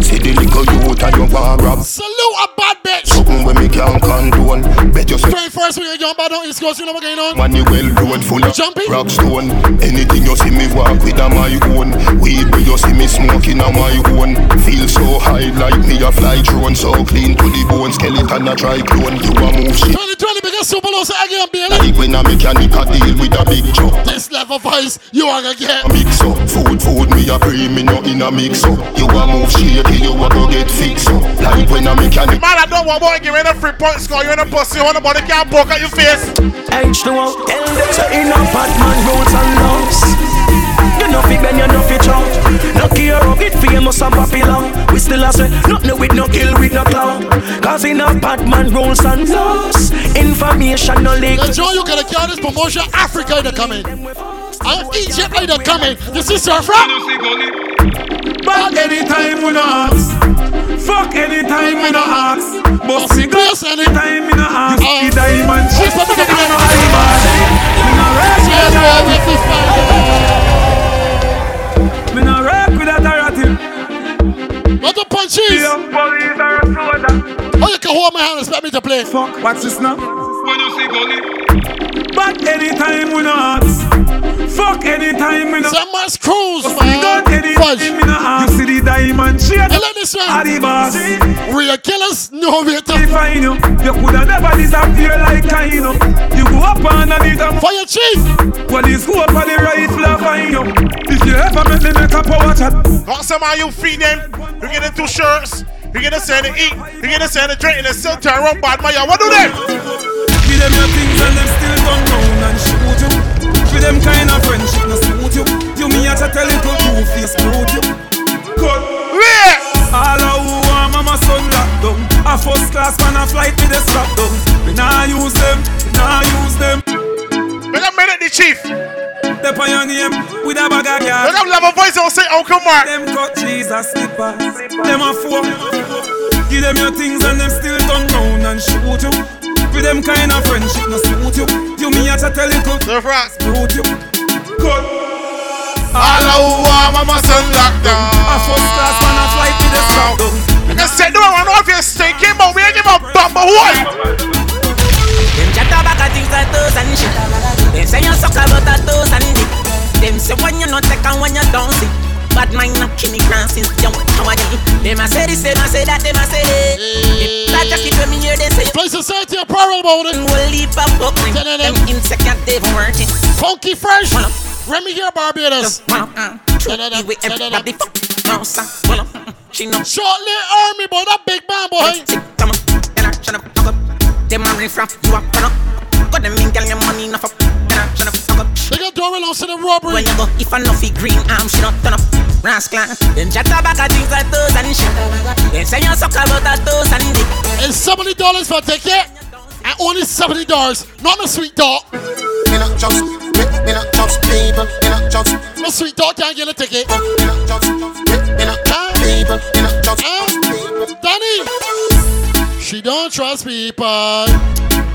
Speaker 16: See the little and your bar up.
Speaker 3: Salute a bad bitch.
Speaker 16: Something when me can't condone. Bet you
Speaker 3: Straight first when you jump out on East Coast, you know what going on?
Speaker 16: Money well road full of
Speaker 3: Jumpy?
Speaker 16: rock stone. Anything you see me walk with a my own. Weed where you see me smoking a my own. Feel so high like me a fly drone. So clean to the bone. Skeleton a try clone. You a move shit.
Speaker 3: 2020 because Super Low say again, Bailey.
Speaker 16: Like when a mechanic a deal with a big truck.
Speaker 3: This level of ice, you are gonna get.
Speaker 16: A mix up. Food, food, me a pre, me no in a mix up. You a move shaky, you a go get fixed up. Like when a mechanic
Speaker 1: Man, I don't want boy give you a free point score. You in a pussy, you want nobody can't poke at your face.
Speaker 14: H2O, tell them so in a Batman rules and laws. You know fi bend, you know fi chop. No care of it famous and popular. We still a say nothing with no kill with no clown. Cause in a Batman rules and laws, information no leak.
Speaker 3: Now, Joe, you gotta carry this promotion. Africa either coming. And Egypt either coming. You see, sir, from?
Speaker 5: But anytime we no ask Fuck anytime we no ask. But see glass anytime we no ask. Ah. The diamond chip Me no high man Me no rock with a tarot
Speaker 3: What the punches?
Speaker 5: police or a soldier.
Speaker 3: Oh, you can hold my hand and expect me to play.
Speaker 5: Fuck, what's this now? When you see gully But anytime we no ask Fuck anytime we no
Speaker 3: Some must cruise,
Speaker 5: Fuck
Speaker 3: man.
Speaker 5: anytime we no ask You see the diamond chain
Speaker 3: Hey, let me say.
Speaker 5: Are the boss
Speaker 3: Real killers, no way to
Speaker 5: define you. You coulda never disappear like Kaino. You go up underneath a
Speaker 3: fire chief.
Speaker 5: Well, it's go up on the rifle and find you. If you ever make me make a power chat,
Speaker 1: Got some of you feed them. You get the two shirts. You get the send to eat. You get the send to drink. And they still turn around bad man. What do they?
Speaker 5: Give them your things and them still come round and shoot you. For them kind of friendship no suit you. You me have to tell it to two face screwed you. Cut.
Speaker 1: Yeah.
Speaker 5: All of who want mama son locked down. A first class man a flight with a strap down. We nah use them, we nah use them.
Speaker 1: Make a minute, the chief.
Speaker 5: On your name with a bag of gas.
Speaker 1: Make a level voice and say Uncle Mark.
Speaker 5: Them cut Jesus slippers. Them a four. Give them your things and them still turn round and shoot you. With them kind of friendship no suit you. You me have to tell it to
Speaker 1: the front.
Speaker 5: Screwed you. Cut.
Speaker 1: All of who want mama son locked down.
Speaker 5: A first class man a flight with a strap down.
Speaker 1: Like I said, no one know if you're stinking, but we ain't give a bumper what?
Speaker 13: Them chatter back at things like those and shit. Them say you suck about that those and dick. Them say when you not take and when you don't see. Bad mind not kill me grand since young how I did. Them a say this, them a say that, them a say that. That jacket when me hear they say.
Speaker 3: Play society a parallel about it.
Speaker 13: We'll leave a book. Them insect that they've working.
Speaker 3: Funky fresh. Remy here, Barbados.
Speaker 13: Truly with everybody fuck. Well, uh-uh. she know.
Speaker 3: Shortly army boy, that big man boy.
Speaker 13: And I shut up. Them a ring from you up, run up. Got them in, girl, your money enough up. And I shut up.
Speaker 3: They got door along to the robbery.
Speaker 13: When go, if I know fi green arm, she don't turn up. Rascal, them chatter back at things like those and shit. Them say you suck about that those and dick.
Speaker 3: It's seventy dollars for a ticket, and only seventy dollars. Not a sweet dog.
Speaker 8: Me not just, me, me not just people. Me not just,
Speaker 3: No sweet dog can't get a ticket.
Speaker 8: me not just, me, me not just people. Me not just.
Speaker 3: Danni, she don't trust people.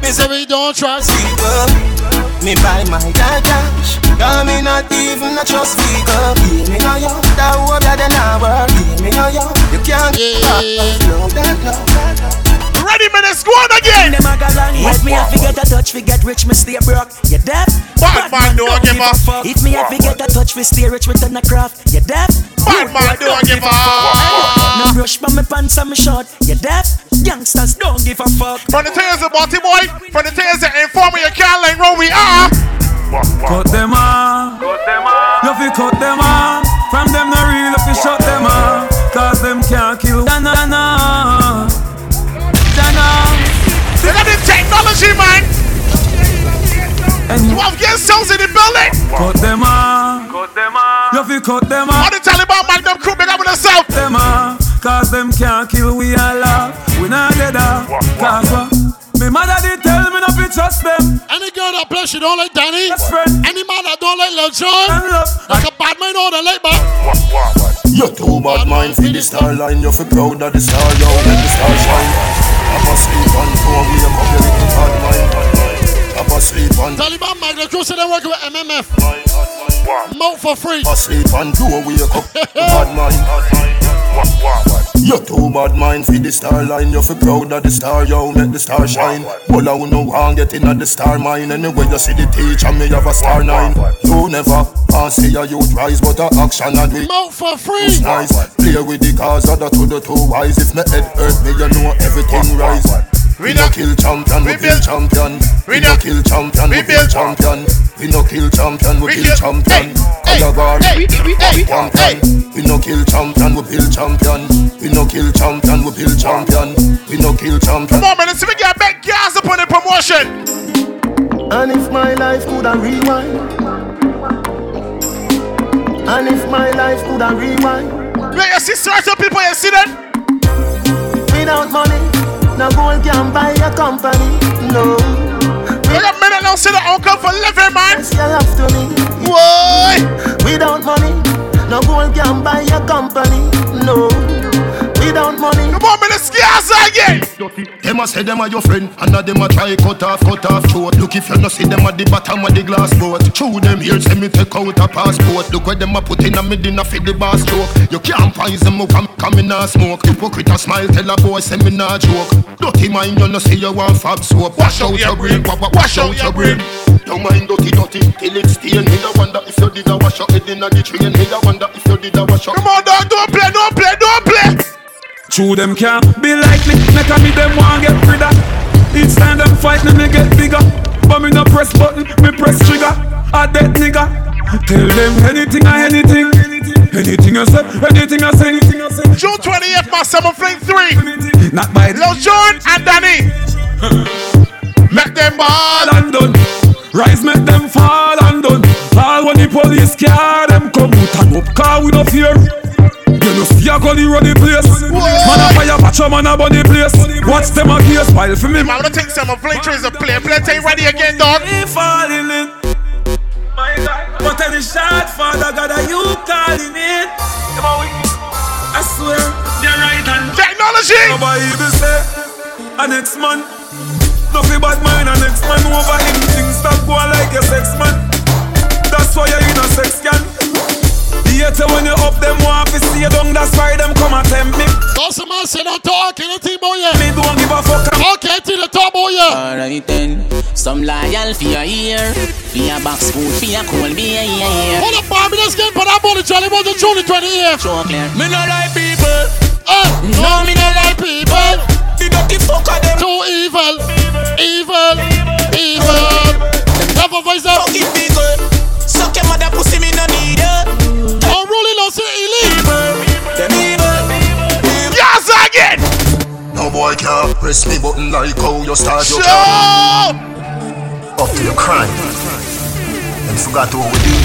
Speaker 3: Me say we don't trust
Speaker 8: people. Me buy my car cash Cause me not even a trust people Give me no yo That hope that they not work Give me no yo You can't
Speaker 3: yeah.
Speaker 8: love that love
Speaker 1: Ready, man, let's go on again.
Speaker 14: Them a galang If me have to get a touch, we get rich, me stay broke. You deaf?
Speaker 1: Bad man, don't give a
Speaker 14: fuck. If me have to get a touch, we stay rich, we turn a craft. You deaf?
Speaker 1: Bad man, don't give a fuck.
Speaker 14: No brush by me pants and me short. You deaf? Youngsters don't give a fuck.
Speaker 1: From the tales of Baltimore, boy, from the tales that inform you can't like where we are.
Speaker 5: Cut them off. You fi cut them off. From them no real, you fi shut
Speaker 1: technology, man. You have get cells in the building.
Speaker 5: Cut them off. Cut them off. You fi cut them
Speaker 1: All
Speaker 5: off.
Speaker 1: the Taliban Magnum crew, big up with themselves.
Speaker 5: them off. Cause them can't kill we all love. We not dead off. Cause what? Me mother did tell me not to trust them.
Speaker 3: Any girl that plays she don't like Danni.
Speaker 5: Best friend.
Speaker 3: Any man that don't like Lil John.
Speaker 5: Love.
Speaker 3: Like a bad man or the late man.
Speaker 16: You too bad mind for the star line. You feel proud of the star, yo. Let the star shine. I'm asleep on phone. We am up your little bad mind. I'm asleep on.
Speaker 3: Taliban Magna Crew say they working with MMF. Mouth for free.
Speaker 16: Asleep on door. Wake up. [laughs] Bad mind. You too bad mind for the star line. You feel proud of the star, yo, make the star shine. Well, I will no one get in at the star mine. Anyway, you see the teacher, me have a star nine. You never want see a youth rise, but a action and we
Speaker 3: mouth for free.
Speaker 16: Nice. Play with the cars, other to the two wise. If me head hurt me, you know everything rise. We no kill champion, we build champion. We no kill champion, we build champion. We no kill champion, we kill champion. Color guard, champion. We no kill champion, we build champion. We no kill champion, we build champion. We no kill champion.
Speaker 1: Come on, man, let's see me get back gas up on the promotion.
Speaker 14: And if my life could a rewind, and if my life could a rewind,
Speaker 1: Where you see certain people, you see that?
Speaker 14: without money, no gold can buy a company. No.
Speaker 1: Wait a minute, now uncle for living, eh, man.
Speaker 14: Yes, you have to me.
Speaker 1: Why?
Speaker 14: Without money, no gold can buy a company. No. Without money.
Speaker 1: Come on, man, let's get again.
Speaker 16: Them a say them are your friend, and a them a try cut off, cut off throat. Look if you no see them at the bottom of the glass boat. Chew them here, say me take out a passport. Look where them a put in a me dinner for the bar stroke. You can't poison me, come come in a smoke. Hypocrite a smile, tell a boy say me nah joke. Dirty mind, you no see you want fab soap. Wash out your brain, wa- wa- wash out your brain. Don't mind dirty, dirty till it's stain. Me da wonder if you did a wash your head inna the train. Me da wonder if you did a wash your.
Speaker 1: Come on, dog, don't play, don't play, don't play.
Speaker 5: True them can't be like me, make a me them want get rid of. Each time them fight me, me get bigger. But me no press button, me press trigger. A dead nigga. Tell them anything or anything. Anything I say, anything I say, anything I say.
Speaker 1: June 20th, my summer fling 3.
Speaker 5: Not by
Speaker 1: Lil John and Danni. [laughs] Make them ball
Speaker 5: and done. Rise, make them fall and done. All when the police car them come out and up car we no fear. You know see a gully run the place. Man a fire patch a man a burn the place. Watch them a case file for me.
Speaker 1: Man, I'm gonna take Summer Fling 3 as a play. Play take ready again, dog.
Speaker 5: Me falling in. My God, but any shot, Father God, are you calling it? I swear, you're right and
Speaker 1: technology.
Speaker 5: Nobody be say, a next man. Nothing bad mind, a next man over him. Things stop going like a sex man. That's why you're in a sex can. Later when you up them want to see you down, that's why them come and tempt me.
Speaker 3: Don't some man say don't talk anything about you.
Speaker 5: Me don't give a fuck.
Speaker 3: Okay, till the top about you.
Speaker 13: Alright then, some loyal for your ear, for your box food, for your cold beer, yeah, yeah.
Speaker 3: Hold up, Barbie, let's get for that body, Charlie. What's the June 28th?
Speaker 13: Sure, clear.
Speaker 3: Me no like people. Eh, no, me no like people.
Speaker 13: The dirty fucker them.
Speaker 3: Too evil, evil, evil. Never voice up.
Speaker 13: Fucking people. Suck your mother pussy, me no need her.
Speaker 3: I'm rolling on the elite.
Speaker 13: Them evil.
Speaker 1: Yes, again.
Speaker 16: No boy can't press me button like how you start your car. Up to your crime. And forgot what we do.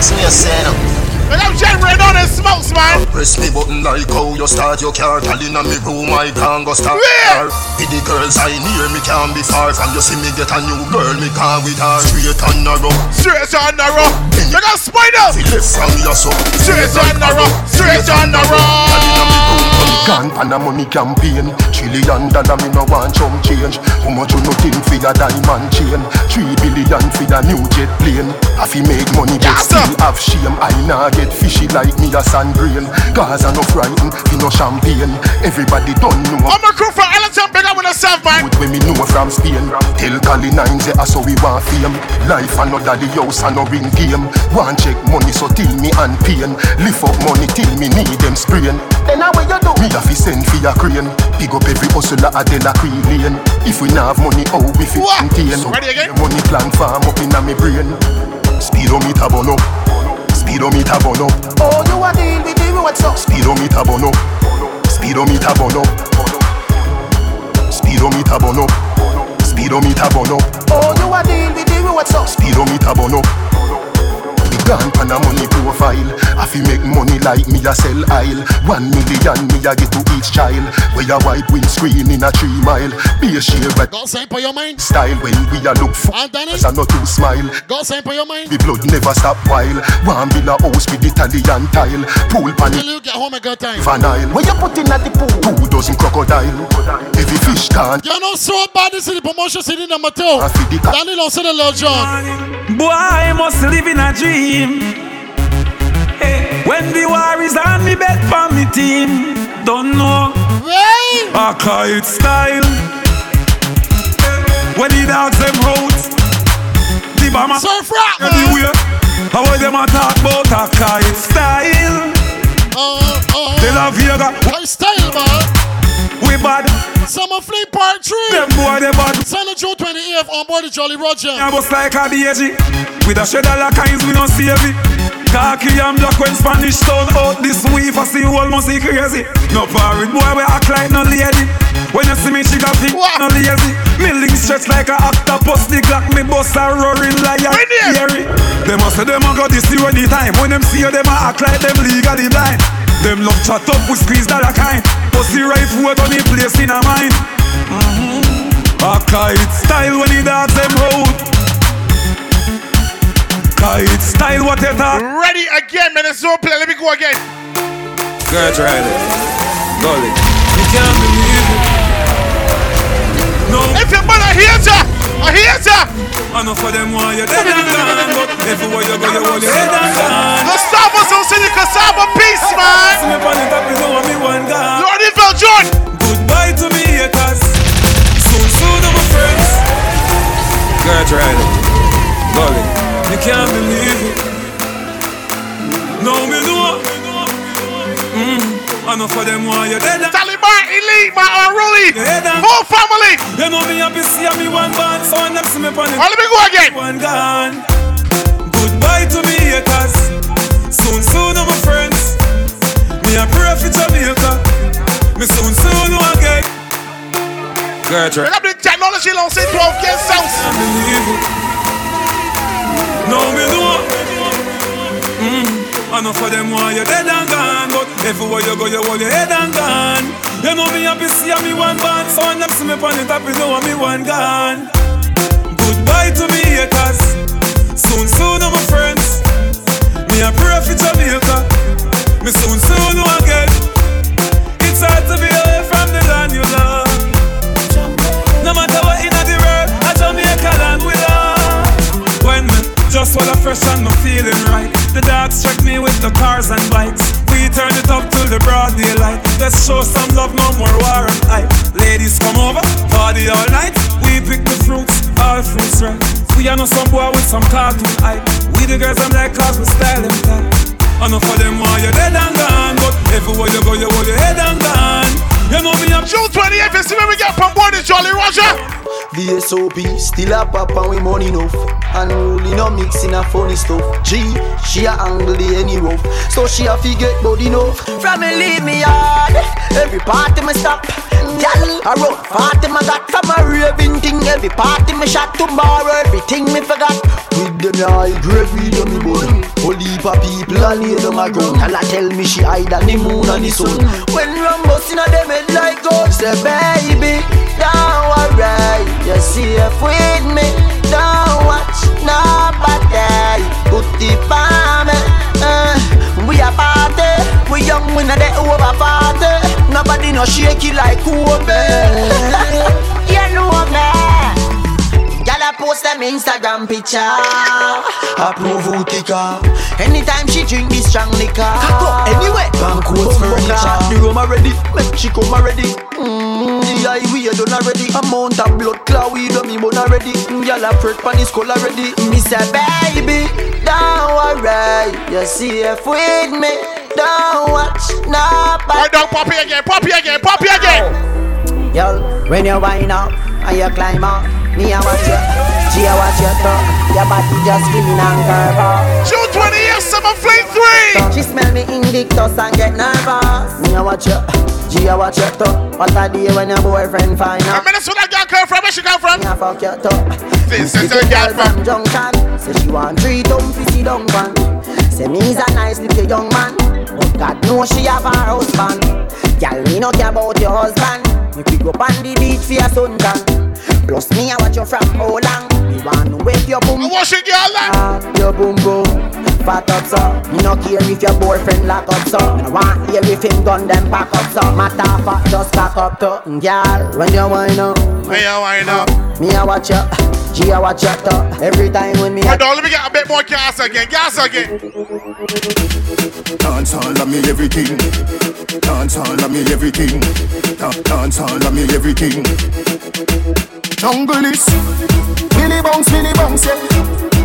Speaker 16: So you say no.
Speaker 1: I'm generating on the smokes, man.
Speaker 16: Press me button like how you start your car. Tell in me room I can't go start.
Speaker 1: Where?
Speaker 16: With the girls I near me can't be far from you. See me get a new girl, me can't with her. Straight and narrow.
Speaker 1: Straight and narrow. Look at Spider.
Speaker 16: See left from your.
Speaker 1: Straight and narrow. Straight and narrow.
Speaker 16: Gone pan a money campaign. Trillion dollar me no want some change. How much you no think for your diamond chain? Three billion for your new jet plane. I fi make money but still have shame. I nah get fishy like me a sand grain. Gaza no frighten, fi no champagne. Everybody don't know.
Speaker 1: I'm a crew from Ellington, big up with yourself, man.
Speaker 16: With when me know from Spain Tell Cali nine say ah, so we want fame. Life another the house and no ring game. Want check money so till me and pain. Lift up money till me need them sprain.
Speaker 14: Then how will you do?
Speaker 16: Me a fi send fi a crane. Big up every hustler a Dela Creek lane If we nah have money how we fit contain
Speaker 1: Ready again?
Speaker 16: The money plan farm up inna me brain. Speedometer burn up. Speedometer burn up.
Speaker 14: Oh, you a deal with the road, so.
Speaker 16: Speedometer burn up. Speedometer burn up Speedometer burn up Speedometer burn up
Speaker 14: Oh, you a deal with the road, so.
Speaker 16: Speedometer burn up The gone pan money profile fi make money like me a sell aisle One million me a get to each child Where a white windscreen in a three mile Be a share but
Speaker 3: Go sign for your mind.
Speaker 16: Style when we a look for As a not to smile
Speaker 3: Go sign for your mind.
Speaker 16: The blood never stop while One villa house with Italian tile Pool pan
Speaker 3: Till you get home a good time.
Speaker 16: Vanille
Speaker 14: When you put in at the pool.
Speaker 16: Two dozen crocodile Every fish can
Speaker 3: You know so bad this is the promotion city number two.
Speaker 16: I feed the cat
Speaker 3: Danni don't say the Lil John.
Speaker 5: Boy, I must live in a dream. Hey, when the war is on, me bet for me team. don't know.
Speaker 3: Right.
Speaker 5: A kite style. When the dogs them out, the bomber
Speaker 3: surf rock
Speaker 5: everywhere. How them a talk about a kite style?
Speaker 3: Uh, uh,
Speaker 5: They love Vega.
Speaker 3: What style, man?
Speaker 5: We bad.
Speaker 3: Summer Fling Part 3.
Speaker 5: Them boy they bad.
Speaker 3: Sunday, June 28th on board the Jolly Roger.
Speaker 5: I was like a DG With a shed of la kinds we don't save it Khaki and black when Spanish town out oh, this week I see whole must see crazy No parrot boy we act like no lady. When you see me she got big no lazy. Me link stretch like a octopus The Glock me bust a roaring lion Scary Them a say them a go this the time When them see you them a act like them legally blind Them love chat up with squeeze dollar kind. Pussy rifle on the place in a mind. Mm-hmm. A kite style when he dance them road. Kite style what you thought?
Speaker 1: Ready again, man. It's so play. Let me go again.
Speaker 5: Girl, try it. Golly. You can't believe it. No.
Speaker 1: If your mother hears ya, I hear ya.
Speaker 5: I know for them why you're dead and gone, but everywhere you go, you hold your head and gone.
Speaker 1: Gustavo Zosini Cassava, peace, man.
Speaker 5: See me on the top, you know me one gone.
Speaker 1: Lordy John.
Speaker 5: Goodbye to me haters. Soon, soon, my friends. Girl, try it. Golly. You can't believe it. No, me know. Mm. I know for them why you're dead.
Speaker 1: Taliban, Elite, my unruly. Whole family.
Speaker 5: You know me happy see me one band, so them see me on it.
Speaker 1: Let me go again.
Speaker 5: One gone. Goodbye to me haters. Soon, soon, of my friends. Me a pray for Jamaica. Me soon, soon, again. Girl, try.
Speaker 1: Pick up the technology, say 12 get south.
Speaker 5: No, me know. Mm. Know for them why you're dead and gone, but everywhere you go, you hold your head and gone. You know me happy see me one band, so when them see me on the top, you know me one gone. Goodbye to me haters. Soon, soon, my friends. Me a pray for Jamaica. Me soon, soon again. It's hard to be just while I fresh and me feeling right, the dogs check me with the cars and bikes. We turn it up till the broad daylight. Let's show some love, no more war and hype. Ladies come over, party all night. We pick the fruits, all fruits right. We are no some boy with some cartoon hype. We the girls I'm like cause we style them tight. I know for them why you're dead and gone, but everywhere you go, you hold your head and gone. You know me, I'm
Speaker 1: June 28th, you see when we get from board the Jolly Roger.
Speaker 14: The SOP still a pop and we money enough. And only no mixing a funny stuff. G, she a angle the any rough. So she a fi get body enough. From me leave me hard Every party me stop. Gal, I rough party me got. From a raving thing Every party me shot. Tomorrow Everything me forgot. With them high grade weed on me body Whole heap of people a lay down a ground Gal a tell me she hide on the moon and the sun. When rum bust inna them head like gold Say baby, don't worry. You're safe with me Don't watch nobody Put the palm uh, We a party We young, we not the over party Nobody no shake it like Kobe. [laughs] You know me Gyal a post them Instagram picture. Approve who take her Anytime she drink this strong liquor. Cock up anyway Banquets furniture The room already Make she come already mm, The highway done already. Amount of blood clot we done me bone already. Gyal a fret pan his skull already. Me say baby Don't worry. You're safe with me. Don't watch nobody
Speaker 1: Right down, poppy again, poppy again, poppy again.
Speaker 14: Girl, when you wind up and you climb up, me a watch you, she a watch you too. Your body just spinning and curve up.
Speaker 1: June 28th, Summer Fling 3.
Speaker 14: She smell me Invictus and get nervous. Me a watch you, she a watch you too. What a day when your boyfriend find out.
Speaker 1: I mean, that's where that girl come from. Where she come from?
Speaker 14: Me a fuck you too.
Speaker 1: This is a girl
Speaker 14: from Junction. Say she want three dumb fizzy dung pan. Say me's a nice little young man. But God knows she have her husband. Girl, me no care about your husband. Make we go on the beach for your suntan. Plus me, I watch you from how long. Me want to wake your boom.
Speaker 1: I watch it, girl.
Speaker 14: Your boom boom. Fat up so. Me no care if your boyfriend lock up so. Me no want hear if him gun them pack up so. Matter fat just pack up to. Girl, when you wind up.
Speaker 1: When you wind up.
Speaker 14: Me I watch you. She a watch out uh, every time when me.
Speaker 1: Hold on, let me get a bit more gas again. Gas again.
Speaker 16: Dance all of me everything. Dance all of me everything. Dance all of me everything.
Speaker 8: Jungle is Billy bounce, Billy bounce, yeah.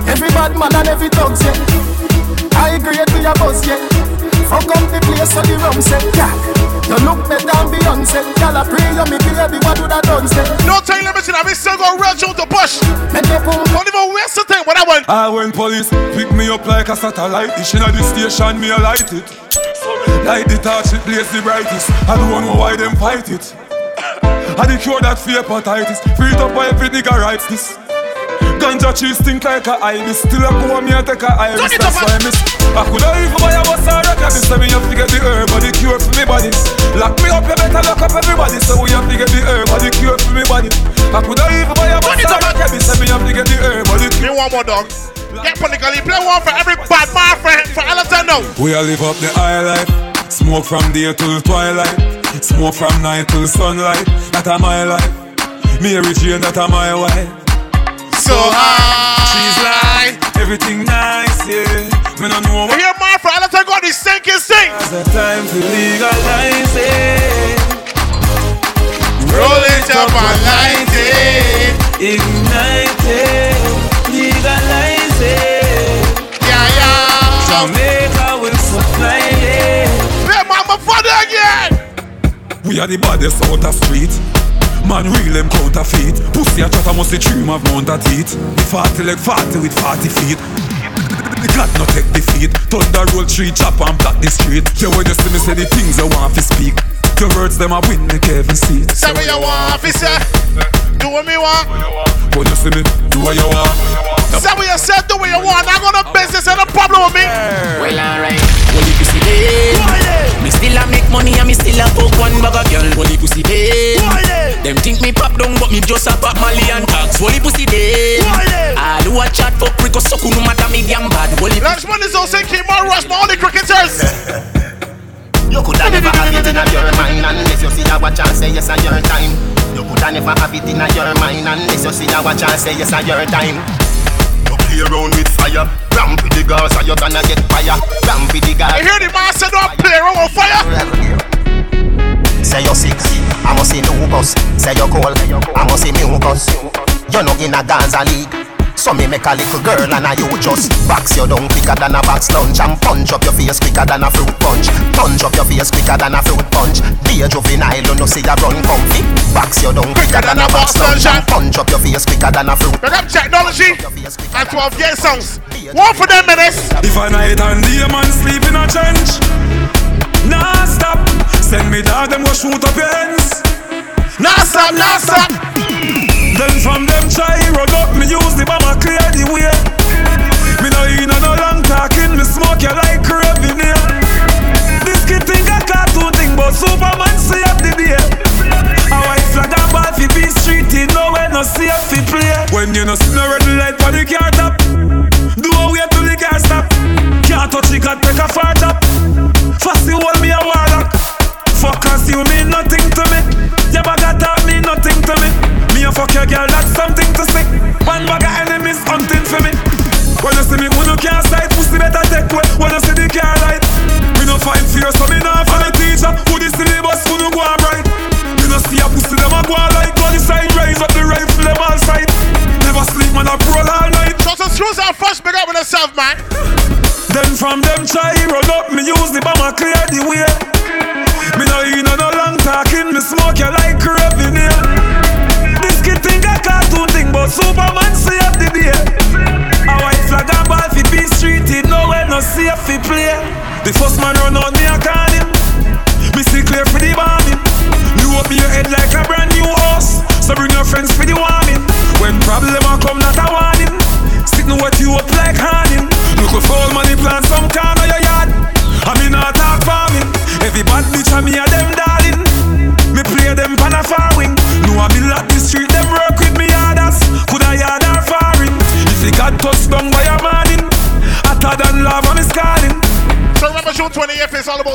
Speaker 8: Every bad man and every thugs, yeah. I grade we a buzz, yeah. Fuck up the place so the rum say, yeah. You look better than Beyonce. Y'all a pray you me baby, what do that done say?
Speaker 1: No time limit, I mean still go real through the bush. Don't even waste the time when I went.
Speaker 5: I ah, when police pick me up like a satellite dish inna the station, me a light it. Light the torch, it blaze the brightest. I don't know why them fight it. I the cure that fear hepatitis. Free it up by every nigga writes this. Ganja cheese stink like a ibis. Still a go me and take a iris. That's why I miss. I coulda even buy a bus or a cannabis. So me have to get the herb or the cure for me body. Lock me up, you better lock up everybody. So we have to get the herb or the cure for me body. I coulda even buy a bus or a cannabis. So me have to get the herb or the cure.
Speaker 1: Me one more dog. Get politically play one for every bad man for for Alexander.
Speaker 5: We a live up the high life. Smoke from day till twilight. Smoke from night till sunlight. That a my life. Mary Jane, that a my wife.
Speaker 1: So high.
Speaker 5: She's like everything nice, yeah. Me no know
Speaker 1: You hear man for Alexander got this sinking sing.
Speaker 5: the time to legalize it.
Speaker 1: Roll it up and light it.
Speaker 5: Ignite it. Legalize it.
Speaker 1: Yeah, yeah.
Speaker 5: Jamaica will supply it.
Speaker 1: Hey, mama, father again.
Speaker 5: We are the baddest out of street. Man, real them counterfeit. Pussy a chat, must the dream of mount a teeth. The 40 leg 40 with 40 feet. The cat no take defeat. Thunder roll tree, chop and block the street. Yeah, when you see me say the things I want to speak. Your words them a win me Kevin seat.
Speaker 1: Say what you want, officer. Do what me want.
Speaker 5: When you see me, do what you want.
Speaker 1: Say what you said, do what you want. I got no business and no problem with me.
Speaker 13: Well, alright. Well, if you see it, me still a make money and me still a fuck one bag of girl. Well, if you see it, them think me pop down, but me just a pop Mali and tax. Well, if you see it, I do a chat fuck Rico so no matter me damn bad. Well, if
Speaker 1: Last one is also King Rush, my only cricketers. [laughs]
Speaker 20: You coulda never have it in your mind unless you see a watch and say yes, a your time. You coulda never have it in your mind unless you see a watch and say yes, a your time. You play around with fire, ramp with the girls, or you gonna get fire. Ramp with the girls.
Speaker 1: I hear the master don't play around with fire.
Speaker 20: Say you're sick, I must see Lucas. Say you're cold, I must see mucus. You're not in a Gaza league. So me make a little girl and a you just box you down quicker than a box lunch and punch up your face quicker than a fruit punch. Punch up your face quicker than a fruit punch. Be a juvenile, you know see a run comfy. Box you down quicker than a box lunch and punch up your face quicker than a fruit.
Speaker 1: Pick up technology and 12 gay songs. One for them minutes.
Speaker 5: If a night and day man sleep in a trench Nah stop Send me dog them go shoot up your ends
Speaker 1: Nah stop, nah stop [laughs]
Speaker 5: Then from them try run up Me use the bomber clear the way. Me no in no long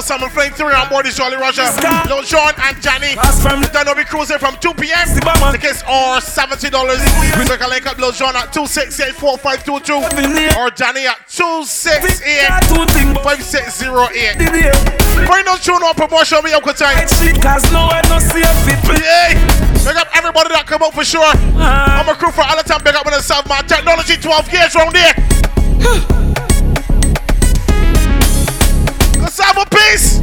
Speaker 1: Summer Fling 3 on board this Jolly Roger. Lil John and Danni. Then we'll be cruising from 2 p.m. Tickets are $70. So you can link up Lil John at 268-4522 or Danni at 268-5608. Bring no tune on promotion with Uncle Time.
Speaker 12: Cause no one no see people.
Speaker 1: Hey, big up everybody that come out for sure. I'm a crew for all the time. Big up with the South Man Technology 12 years round there. [sighs] [sighs] this?